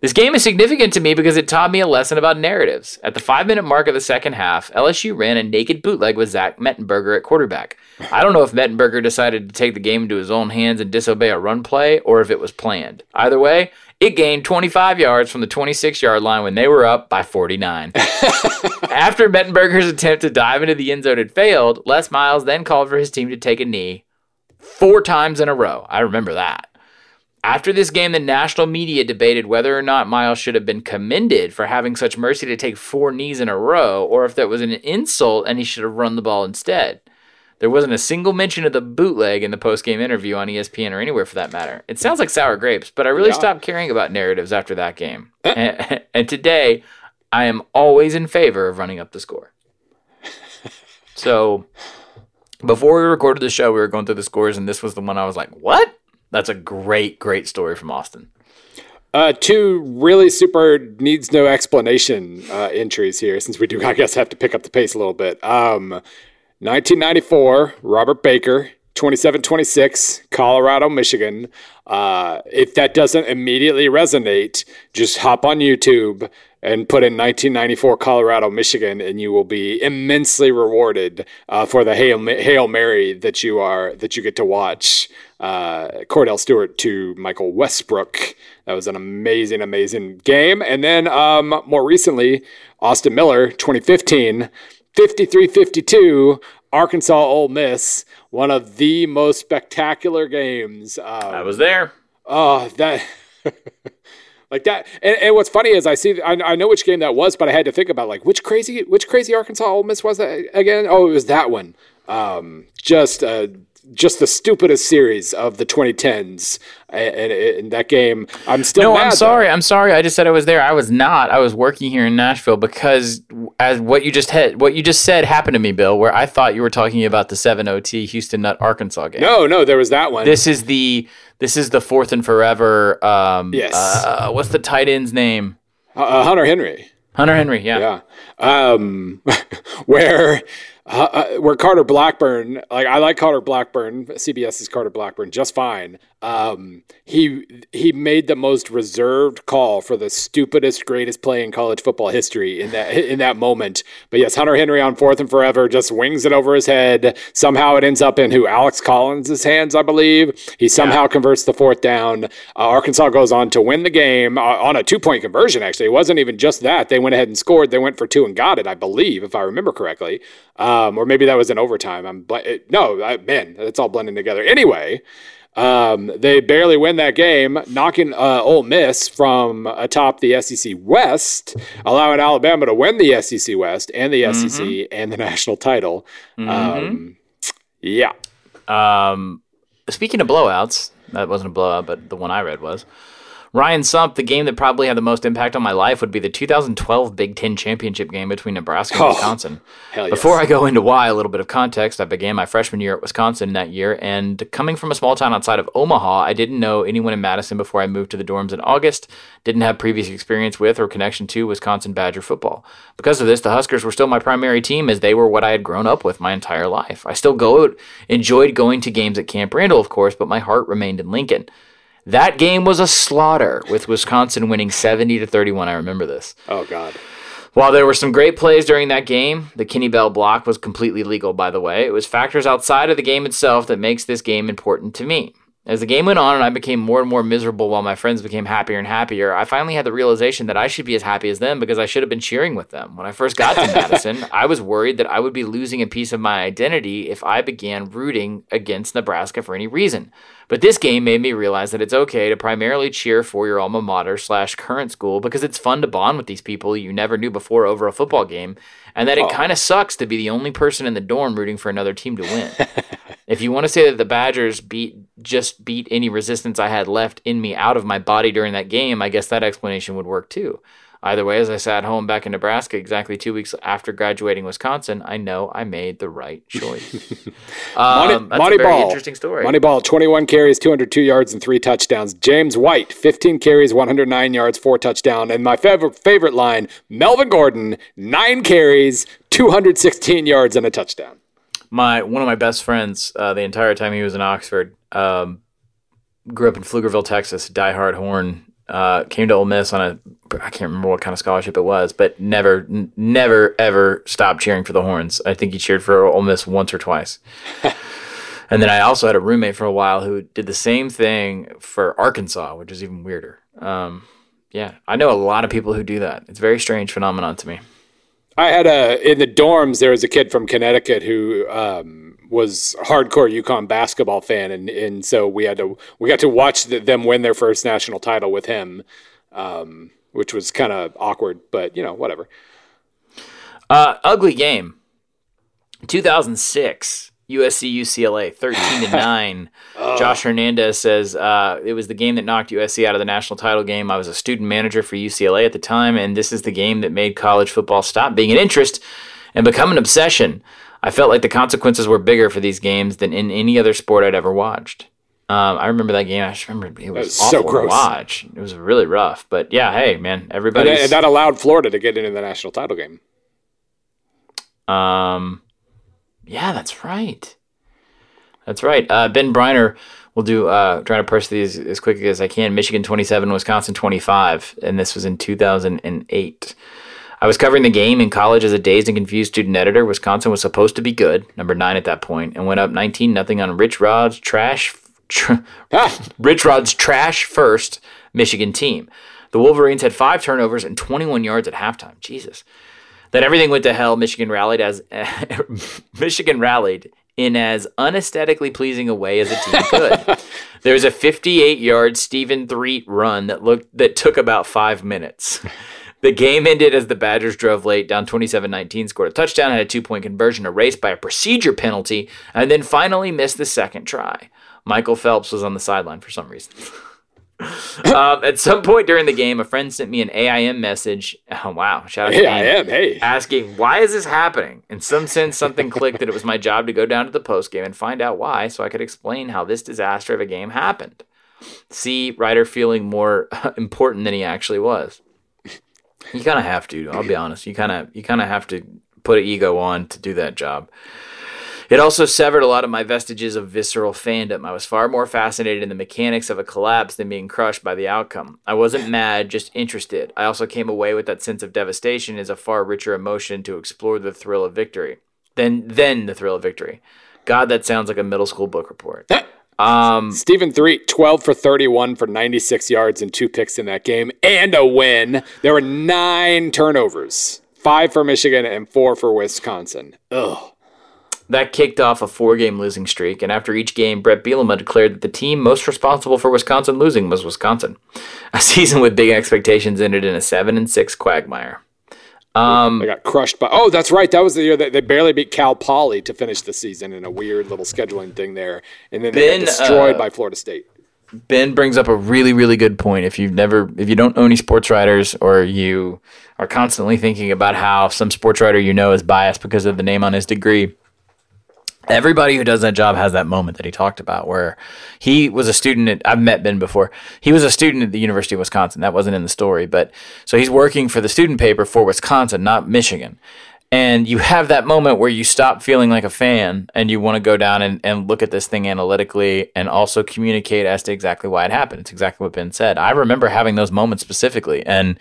This game is significant to me because it taught me a lesson about narratives. At the five minute mark of the second half, LSU ran a naked bootleg with Zach Mettenberger at quarterback. I don't know if Mettenberger decided to take the game into his own hands and disobey a run play or if it was planned. Either way, it gained 25 yards from the 26 yard line when they were up by 49. After Mettenberger's attempt to dive into the end zone had failed, Les Miles then called for his team to take a knee four times in a row. I remember that. After this game, the national media debated whether or not Miles should have been commended for having such mercy to take four knees in a row, or if that was an insult and he should have run the ball instead. There wasn't a single mention of the bootleg in the post-game interview on ESPN or anywhere for that matter. It sounds like sour grapes, but I really yeah. stopped caring about narratives after that game. Eh. and, and today, I am always in favor of running up the score. so, before we recorded the show, we were going through the scores, and this was the one I was like, "What?" That's a great, great story from Austin. Uh, two really super needs no explanation uh, entries here, since we do, I guess, have to pick up the pace a little bit. Um, 1994, Robert Baker, 2726, Colorado, Michigan. Uh, if that doesn't immediately resonate, just hop on YouTube and put in 1994 Colorado, Michigan, and you will be immensely rewarded uh, for the hail, hail Mary that you are that you get to watch. Uh, Kordell Stewart to Michael Westbrook. That was an amazing, amazing game. And then um, more recently, Austin Miller, 2015, 53-52, Arkansas Ole Miss, one of the most spectacular games. Um, I was there. Oh, that. like that. And, and, what's funny is I see, I, I, know which game that was, but I had to think about like which crazy, which crazy Arkansas Ole Miss was that again? Oh, it was that one. Um, just uh, just the stupidest series of the 2010s. And in that game, I'm still. No, I'm sorry. Though. I'm sorry. I just said I was there. I was not. I was working here in Nashville because as what you just had, what you just said happened to me, Bill. Where I thought you were talking about the seven OT Houston Nutt Arkansas game. No, no, there was that one. This is the this is the fourth and forever. Um, yes. Uh, what's the tight end's name? Uh, uh Hunter Henry. Hunter Henry. Yeah. Yeah. Um, where uh, where Carter Blackburn, like I like Carter Blackburn, CBS's Carter Blackburn, just fine. Um, he he made the most reserved call for the stupidest, greatest play in college football history in that in that moment. But yes, Hunter Henry on fourth and forever just wings it over his head. Somehow it ends up in who Alex Collins' hands, I believe. He somehow yeah. converts the fourth down. Uh, Arkansas goes on to win the game uh, on a two point conversion. Actually, it wasn't even just that they went ahead and scored. They went for two and got it, I believe, if I remember correctly. Um, or maybe that was in overtime. I'm but no, I, man, it's all blending together. Anyway. Um, they barely win that game, knocking uh, Ole Miss from atop the SEC West, allowing Alabama to win the SEC West and the mm-hmm. SEC and the national title. Mm-hmm. Um, yeah. Um, speaking of blowouts, that wasn't a blowout, but the one I read was. Ryan Sump, the game that probably had the most impact on my life would be the 2012 Big Ten championship game between Nebraska and oh, Wisconsin. Yes. Before I go into why, a little bit of context. I began my freshman year at Wisconsin that year, and coming from a small town outside of Omaha, I didn't know anyone in Madison before I moved to the dorms in August. Didn't have previous experience with or connection to Wisconsin Badger football. Because of this, the Huskers were still my primary team as they were what I had grown up with my entire life. I still go enjoyed going to games at Camp Randall, of course, but my heart remained in Lincoln. That game was a slaughter with Wisconsin winning 70 to 31. I remember this. Oh god. While there were some great plays during that game, the Kenny Bell block was completely legal by the way. It was factors outside of the game itself that makes this game important to me. As the game went on and I became more and more miserable while my friends became happier and happier, I finally had the realization that I should be as happy as them because I should have been cheering with them. When I first got to Madison, I was worried that I would be losing a piece of my identity if I began rooting against Nebraska for any reason. But this game made me realize that it's okay to primarily cheer for your alma mater slash current school because it's fun to bond with these people you never knew before over a football game, and that it kind of sucks to be the only person in the dorm rooting for another team to win. if you want to say that the Badgers beat just beat any resistance I had left in me out of my body during that game, I guess that explanation would work too. Either way, as I sat home back in Nebraska exactly two weeks after graduating Wisconsin, I know I made the right choice. um, Montee, Ball. interesting story. Montee Ball, 21 carries, 202 yards, and three touchdowns. James White, 15 carries, 109 yards, four touchdowns. And my favorite favorite line, Melvin Gordon, nine carries, 216 yards, and a touchdown. My one of my best friends, uh, the entire time he was in Oxford, um, grew up in Pflugerville, Texas. Diehard Horn uh, came to Ole Miss on a I can't remember what kind of scholarship it was, but never, n- never, ever stopped cheering for the Horns. I think he cheered for Ole Miss once or twice. and then I also had a roommate for a while who did the same thing for Arkansas, which is even weirder. Um, yeah, I know a lot of people who do that. It's a very strange phenomenon to me. I had a in the dorms. There was a kid from Connecticut who um, was hardcore UConn basketball fan, and and so we had to we got to watch the, them win their first national title with him, um, which was kind of awkward, but you know whatever. Uh, ugly game. 2006. USC UCLA 13 to 9. Josh Hernandez says uh, it was the game that knocked USC out of the national title game. I was a student manager for UCLA at the time, and this is the game that made college football stop being an interest and become an obsession. I felt like the consequences were bigger for these games than in any other sport I'd ever watched. Um, I remember that game. I just remember it was, was awful so gross. to watch. It was really rough. But yeah, hey man, And, everybody. and that allowed Florida to get into the national title game. Um, yeah, that's right. That's right. Uh, ben Briner will do. Uh, trying to push these as quickly as I can. Michigan twenty seven, Wisconsin twenty five, and this was in two thousand and eight. I was covering the game in college as a dazed and confused student editor. Wisconsin was supposed to be good, number nine at that point, and went up nineteen nothing on Rich Rod's trash. Tr- Ah, Rich Rod's trash first Michigan team. The Wolverines had five turnovers and 21 yards at halftime. Jesus. Then everything went to hell. Michigan rallied as Michigan rallied in as unesthetically pleasing a way as a team could. there was a 58-yard Stephen Threet run that looked that took about five minutes. The game ended as the Badgers drove late, down 27-19, scored a touchdown, had a two-point conversion erased by a procedure penalty, and then finally missed the second try. Michael Phelps was on the sideline for some reason. um, at some point during the game, a friend sent me an AIM message. Oh, wow. Shout out to AIM. Hey, asking why is this happening in some sense something clicked that it was my job to go down to the post game and find out why so i could explain how this disaster of a game happened see ryder feeling more important than he actually was you kind of have to i'll be honest you kind of you kind of have to put an ego on to do that job it also severed a lot of my vestiges of visceral fandom. I was far more fascinated in the mechanics of a collapse than being crushed by the outcome. I wasn't mad, just interested. I also came away with that sense of devastation as a far richer emotion to explore the thrill of victory. Then, then the thrill of victory. God, that sounds like a middle school book report. Um, Stephen Threet, 12 for 31 for 96 yards and two picks in that game and a win. There were nine turnovers, five for Michigan and four for Wisconsin. Ugh. That kicked off a four game losing streak, and after each game, Bret Bielema declared that the team most responsible for Wisconsin losing was Wisconsin. A season with big expectations ended in a 7 and 6 quagmire. Um, They got crushed by. Oh, that's right. That was the year that they barely beat Cal Poly to finish the season in a weird little scheduling thing there, and then they Ben, got destroyed uh, by Florida State. Ben brings up a really, really good point. If you've never, if you don't know any sports writers, or you are constantly thinking about how some sports writer you know is biased because of the name on his degree, everybody who does that job has that moment that he talked about where he was a student at, I've met Ben before. He was a student at the University of Wisconsin. That wasn't in the story, but so he's working for the student paper for Wisconsin, not Michigan. And you have that moment where you stop feeling like a fan and you want to go down and, and look at this thing analytically and also communicate as to exactly why it happened. It's exactly what Ben said. I remember having those moments specifically. And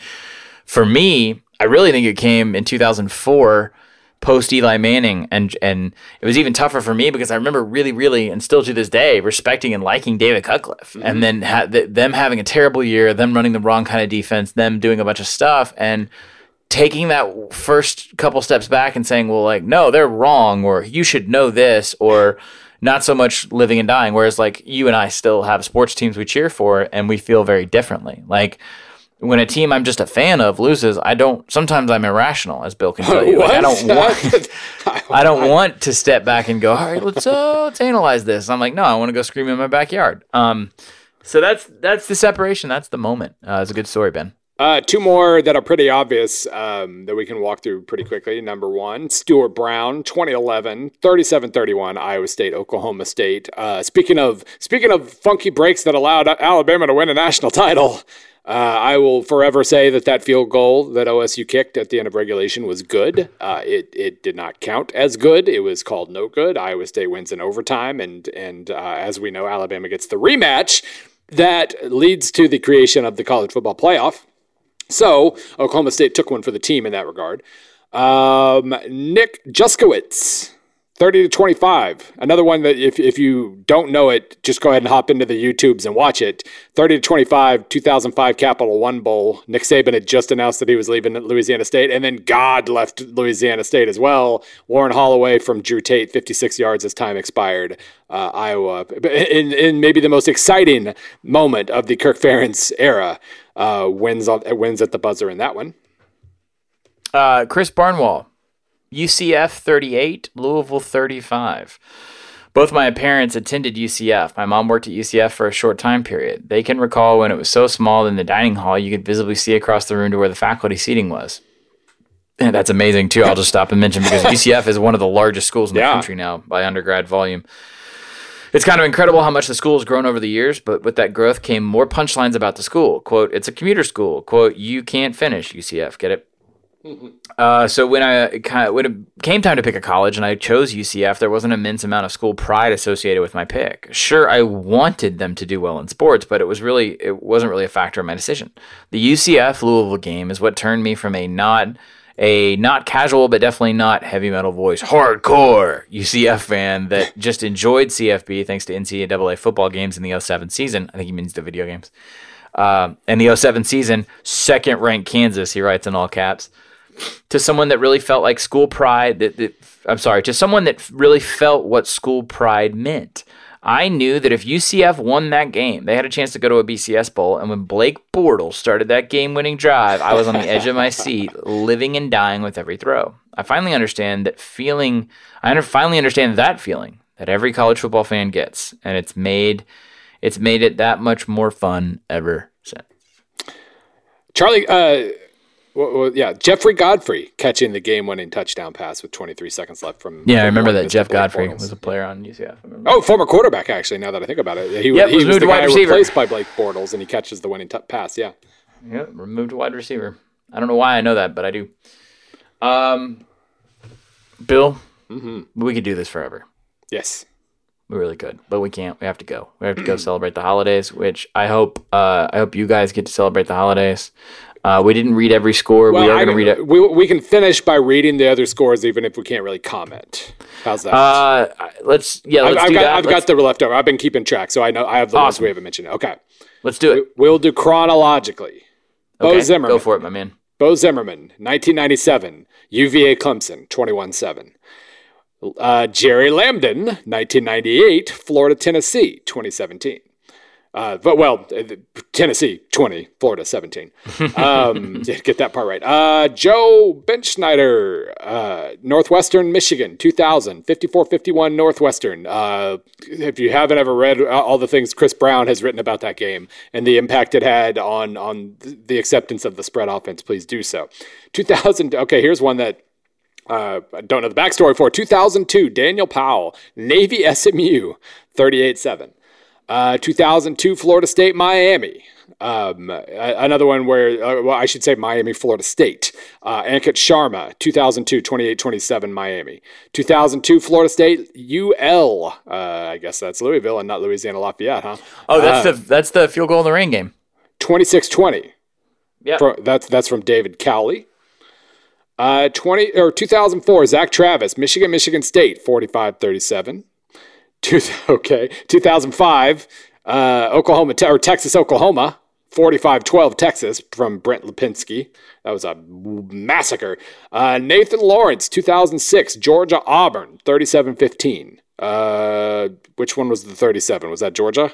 for me, I really think it came in 2004 post Eli Manning, and and it was even tougher for me because I remember really, really, and still to this day, respecting and liking David Cutcliffe, and mm-hmm. then ha- th- them having a terrible year, them running the wrong kind of defense, them doing a bunch of stuff, and taking that first couple steps back and saying, well, like, no, they're wrong, or you should know this, or not so much living and dying. Whereas, like, you and I still have sports teams we cheer for, and we feel very differently. Like, when a team I'm just a fan of loses, I don't. Sometimes I'm irrational, as Bill can tell you. Like, I don't want. I don't want to step back and go. All right, let's uh, let's analyze this. I'm like, no, I want to go scream in my backyard. Um, so that's that's the separation. That's the moment. Uh, it's a good story, Ben. Uh, two more that are pretty obvious um, that we can walk through pretty quickly. Number one, Stuart Brown, 2011, 37-31, Iowa State, Oklahoma State. Uh, speaking of speaking of funky breaks that allowed Alabama to win a national title, uh, I will forever say that that field goal that OSU kicked at the end of regulation was good. Uh, it it did not count as good. It was called no good. Iowa State wins in overtime, and and uh, as we know, Alabama gets the rematch. That leads to the creation of the college football playoff. So Oklahoma State took one for the team in that regard. Um, Nick Juskowitz, 30 to 25. Another one that if, if you don't know it, just go ahead and hop into the YouTubes and watch it. 30 to 25, 2005 Capital One Bowl. Nick Saban had just announced that he was leaving Louisiana State, and then God left Louisiana State as well. Warren Holloway from Drew Tate, 56 yards as time expired. Uh, Iowa, in, in maybe the most exciting moment of the Kirk Ferentz era, uh, wins, wins at the buzzer in that one. Uh, Chris Barnwell UCF 38, Louisville 35. Both my parents attended UCF. My mom worked at UCF for a short time period. They can recall when it was so small in the dining hall you could visibly see across the room to where the faculty seating was. And that's amazing too. I'll just stop and mention because UCF is one of the largest schools in the yeah. country now by undergrad volume. It's kind of incredible how much the school has grown over the years, but with that growth came more punchlines about the school. Quote, it's a commuter school. Quote, you can't finish UCF. Get it? Uh, so when I kind of when it came time to pick a college and I chose UCF, there was an immense amount of school pride associated with my pick. Sure, I wanted them to do well in sports, but it was really it wasn't really a factor in my decision. The UCF Louisville game is what turned me from a not a not casual but definitely not heavy metal voice hardcore UCF fan that just enjoyed CFB thanks to NCAA football games in the 07 season. I think he means the video games. Uh, in the 07 season, second ranked Kansas, he writes in all caps to someone that really felt like school pride that, that, I'm sorry, to someone that really felt what school pride meant. I knew that if UCF won that game, they had a chance to go to a BCS bowl. And when Blake Bortles started that game-winning drive, I was on the edge of my seat, living and dying with every throw. I finally understand that feeling. I finally understand that feeling that every college football fan gets, and it's made it's made it that much more fun ever since. Charlie, uh, well, well, yeah, Jeffrey Godfrey catching the game-winning touchdown pass with 23 seconds left from. Yeah, I remember that Jeff Godfrey was a player on UCF. Oh, former quarterback actually. Now that I think about it, he, yep, he was, was the guy receiver. replaced by Blake Bortles, and he catches the winning t- pass. Yeah. Yeah, removed wide receiver. I don't know why I know that, but I do. Um, Bill, mm-hmm. we could do this forever. Yes. We really could, but we can't. We have to go. We have to go celebrate the holidays, which I hope. Uh, I hope you guys get to celebrate the holidays. Uh, we didn't read every score. Well, we are going to read it. We, we can finish by reading the other scores, even if we can't really comment. How's that? Uh, let's yeah. Let's I've, do got. I've got the leftover. I've been keeping track, so I know I have the awesome. ones we haven't mentioned. It. Okay, let's do it. We, will do chronologically. Okay, Bo Zimmerman. Go for it, my man. Bo Zimmerman, 1997, UVA Clemson, 21-7. Uh, Jerry Lambden, 1998, Florida Tennessee, 2017. Uh, but well, uh, Tennessee 20, Florida 17. Um, get that part right. Uh, Joe Benschneider, uh, Northwestern Michigan 2000, 54 51 Northwestern. Uh, if you haven't ever read all the things Chris Brown has written about that game and the impact it had on, on the acceptance of the spread offense, please do so. 2000, okay, here's one that uh, I don't know the backstory for 2002, Daniel Powell, Navy SMU, 38 7. Uh, 2002, Florida State, Miami. Um, another one where, uh, well, I should say Miami, Florida State. Uh, Ankit Sharma, 2002, 28 27, Miami. 2002, Florida State, UL. Uh, I guess that's Louisville and not Louisiana Lafayette, huh? Oh, that's uh, the that's the field goal in the rain game. 26 20. Yeah. That's, that's from David Cowley. Uh, 20 or 2004, Zach Travis, Michigan, Michigan State, 45 37. Two, okay, 2005, uh, Oklahoma or Texas, Oklahoma, 45-12 Texas from Brent Lipinski. That was a massacre. Uh, Nathan Lawrence, 2006, Georgia Auburn, 37-15. Uh, which one was the 37? Was that Georgia?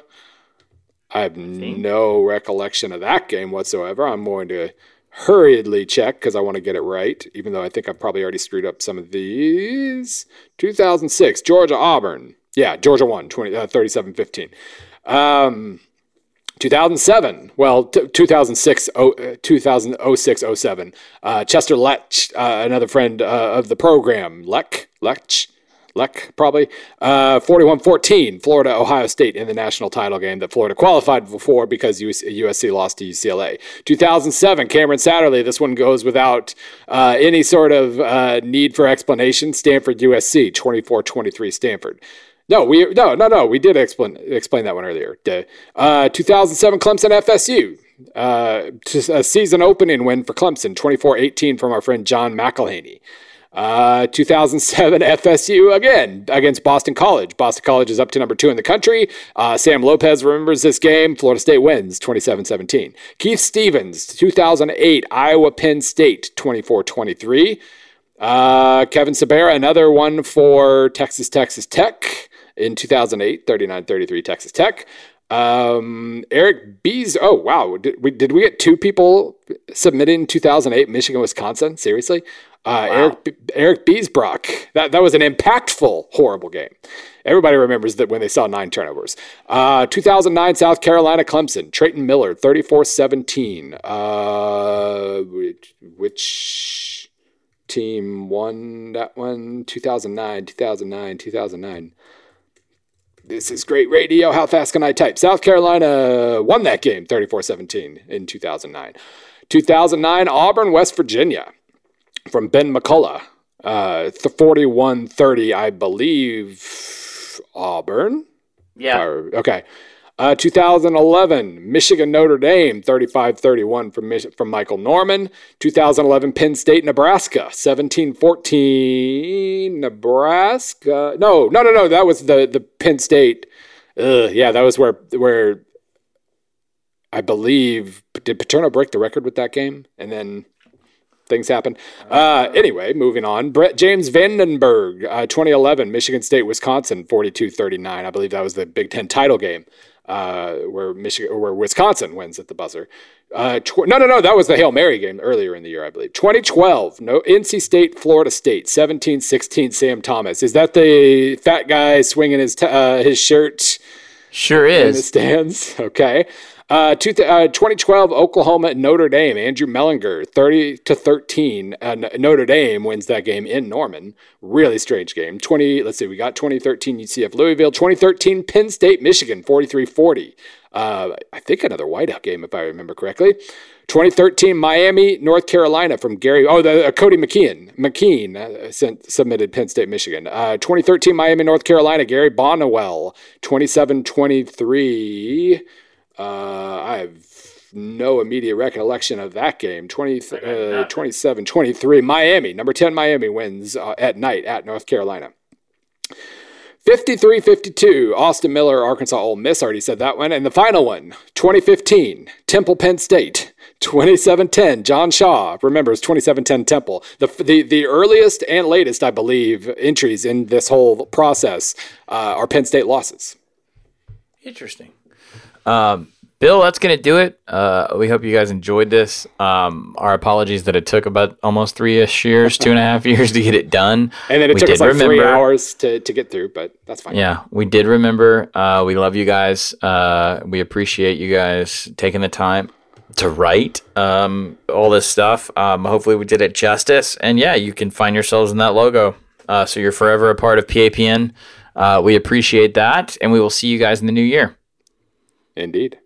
I have no recollection of that game whatsoever. I'm going to hurriedly check because I want to get it right, even though I think I've probably already screwed up some of these. 2006, Georgia Auburn. Yeah, Georgia won 20, uh, 37-15. Um, 2007, well, t- 2006, oh, uh, 2006, 07. Uh, Chester Lech, uh, another friend uh, of the program, Lech, Lech, Lech, probably. Uh, 41 14, Florida, Ohio State in the national title game that Florida qualified for because USC lost to UCLA. 2007, Cameron Satterlee. This one goes without uh, any sort of uh, need for explanation. Stanford, USC, 24 23, Stanford. No, we no no no. We did explain explain that one earlier. Uh, 2007 Clemson FSU. Uh, a season opening win for Clemson, 24-18 from our friend John McElhaney. Uh, 2007 FSU again against Boston College. Boston College is up to number two in the country. Uh, Sam Lopez remembers this game. Florida State wins 27 17. Keith Stevens, 2008 Iowa Penn State 24 23. Uh, Kevin Sabera, another one for Texas Texas Tech in 2008 39 33 Texas Tech. Um, Eric Bees. Oh wow, did we did we get two people submitted in 2008 Michigan Wisconsin? Seriously, uh, wow. Eric Eric Beesbrock. That that was an impactful, horrible game. Everybody remembers that when they saw nine turnovers. Uh, 2009 South Carolina Clemson. Trayton Miller, 34-17. Uh, which, which team won that one? 2009, 2009, 2009. This is great radio. How fast can I type? South Carolina won that game 34 17 in 2009. 2009, Auburn, West Virginia from Ben McCullough. Uh, 41 30, I believe, Auburn. Yeah. okay. Uh, 2011, Michigan Notre Dame, 35 31 from, from Michael Norman. 2011, Penn State Nebraska, 17 14. Nebraska. No, no, no, no. That was the, the Penn State. Ugh, yeah, that was where, where I believe, did Paterno break the record with that game? And then things happen. Uh, anyway, moving on. Brett James Vandenberg, uh, 2011, Michigan State, Wisconsin, 42 39. I believe that was the Big Ten title game uh, where Michigan or where Wisconsin wins at the buzzer. Uh, tw- no, no, no, that was the Hail Mary game earlier in the year, I believe. 2012, no NC State, Florida State, 17-16, Sam Thomas. Is that the fat guy swinging his t- uh, his shirt? Sure is. In the stands. Okay. Uh, two, uh, 2012 Oklahoma Notre Dame. Andrew Mellinger, 30 to 13. Uh, Notre Dame wins that game in Norman. Really strange game. 20. Let's see. We got 2013 UCF Louisville. 2013 Penn State Michigan, 43-40. Uh, I think another whiteout game if I remember correctly. 2013 Miami North Carolina from Gary. Oh, the uh, Cody McKeon. McKean uh, sent, submitted Penn State Michigan. Uh, 2013 Miami North Carolina Gary Bonnewell. 27-23. Uh, I have no immediate recollection of that game. 20, uh, 27 23. Miami, number 10 Miami wins uh, at night at North Carolina. 53 52, Austin Miller, Arkansas Ole Miss. Already said that one. And the final one, 2015, Temple Penn State. 2710, John Shaw remembers 2710 Temple. The, the, the earliest and latest, I believe, entries in this whole process uh, are Penn State losses. Interesting. Um, Bill, that's going to do it. Uh, we hope you guys enjoyed this. Um, our apologies that it took about almost three ish years, two and a half years to get it done. And then it we took us like remember, three hours to, to get through, but that's fine. Yeah, we did remember. Uh, we love you guys. Uh, we appreciate you guys taking the time to write um, all this stuff. Um, hopefully, we did it justice. And yeah, you can find yourselves in that logo. Uh, so you're forever a part of PAPN. Uh, we appreciate that. And we will see you guys in the new year. Indeed.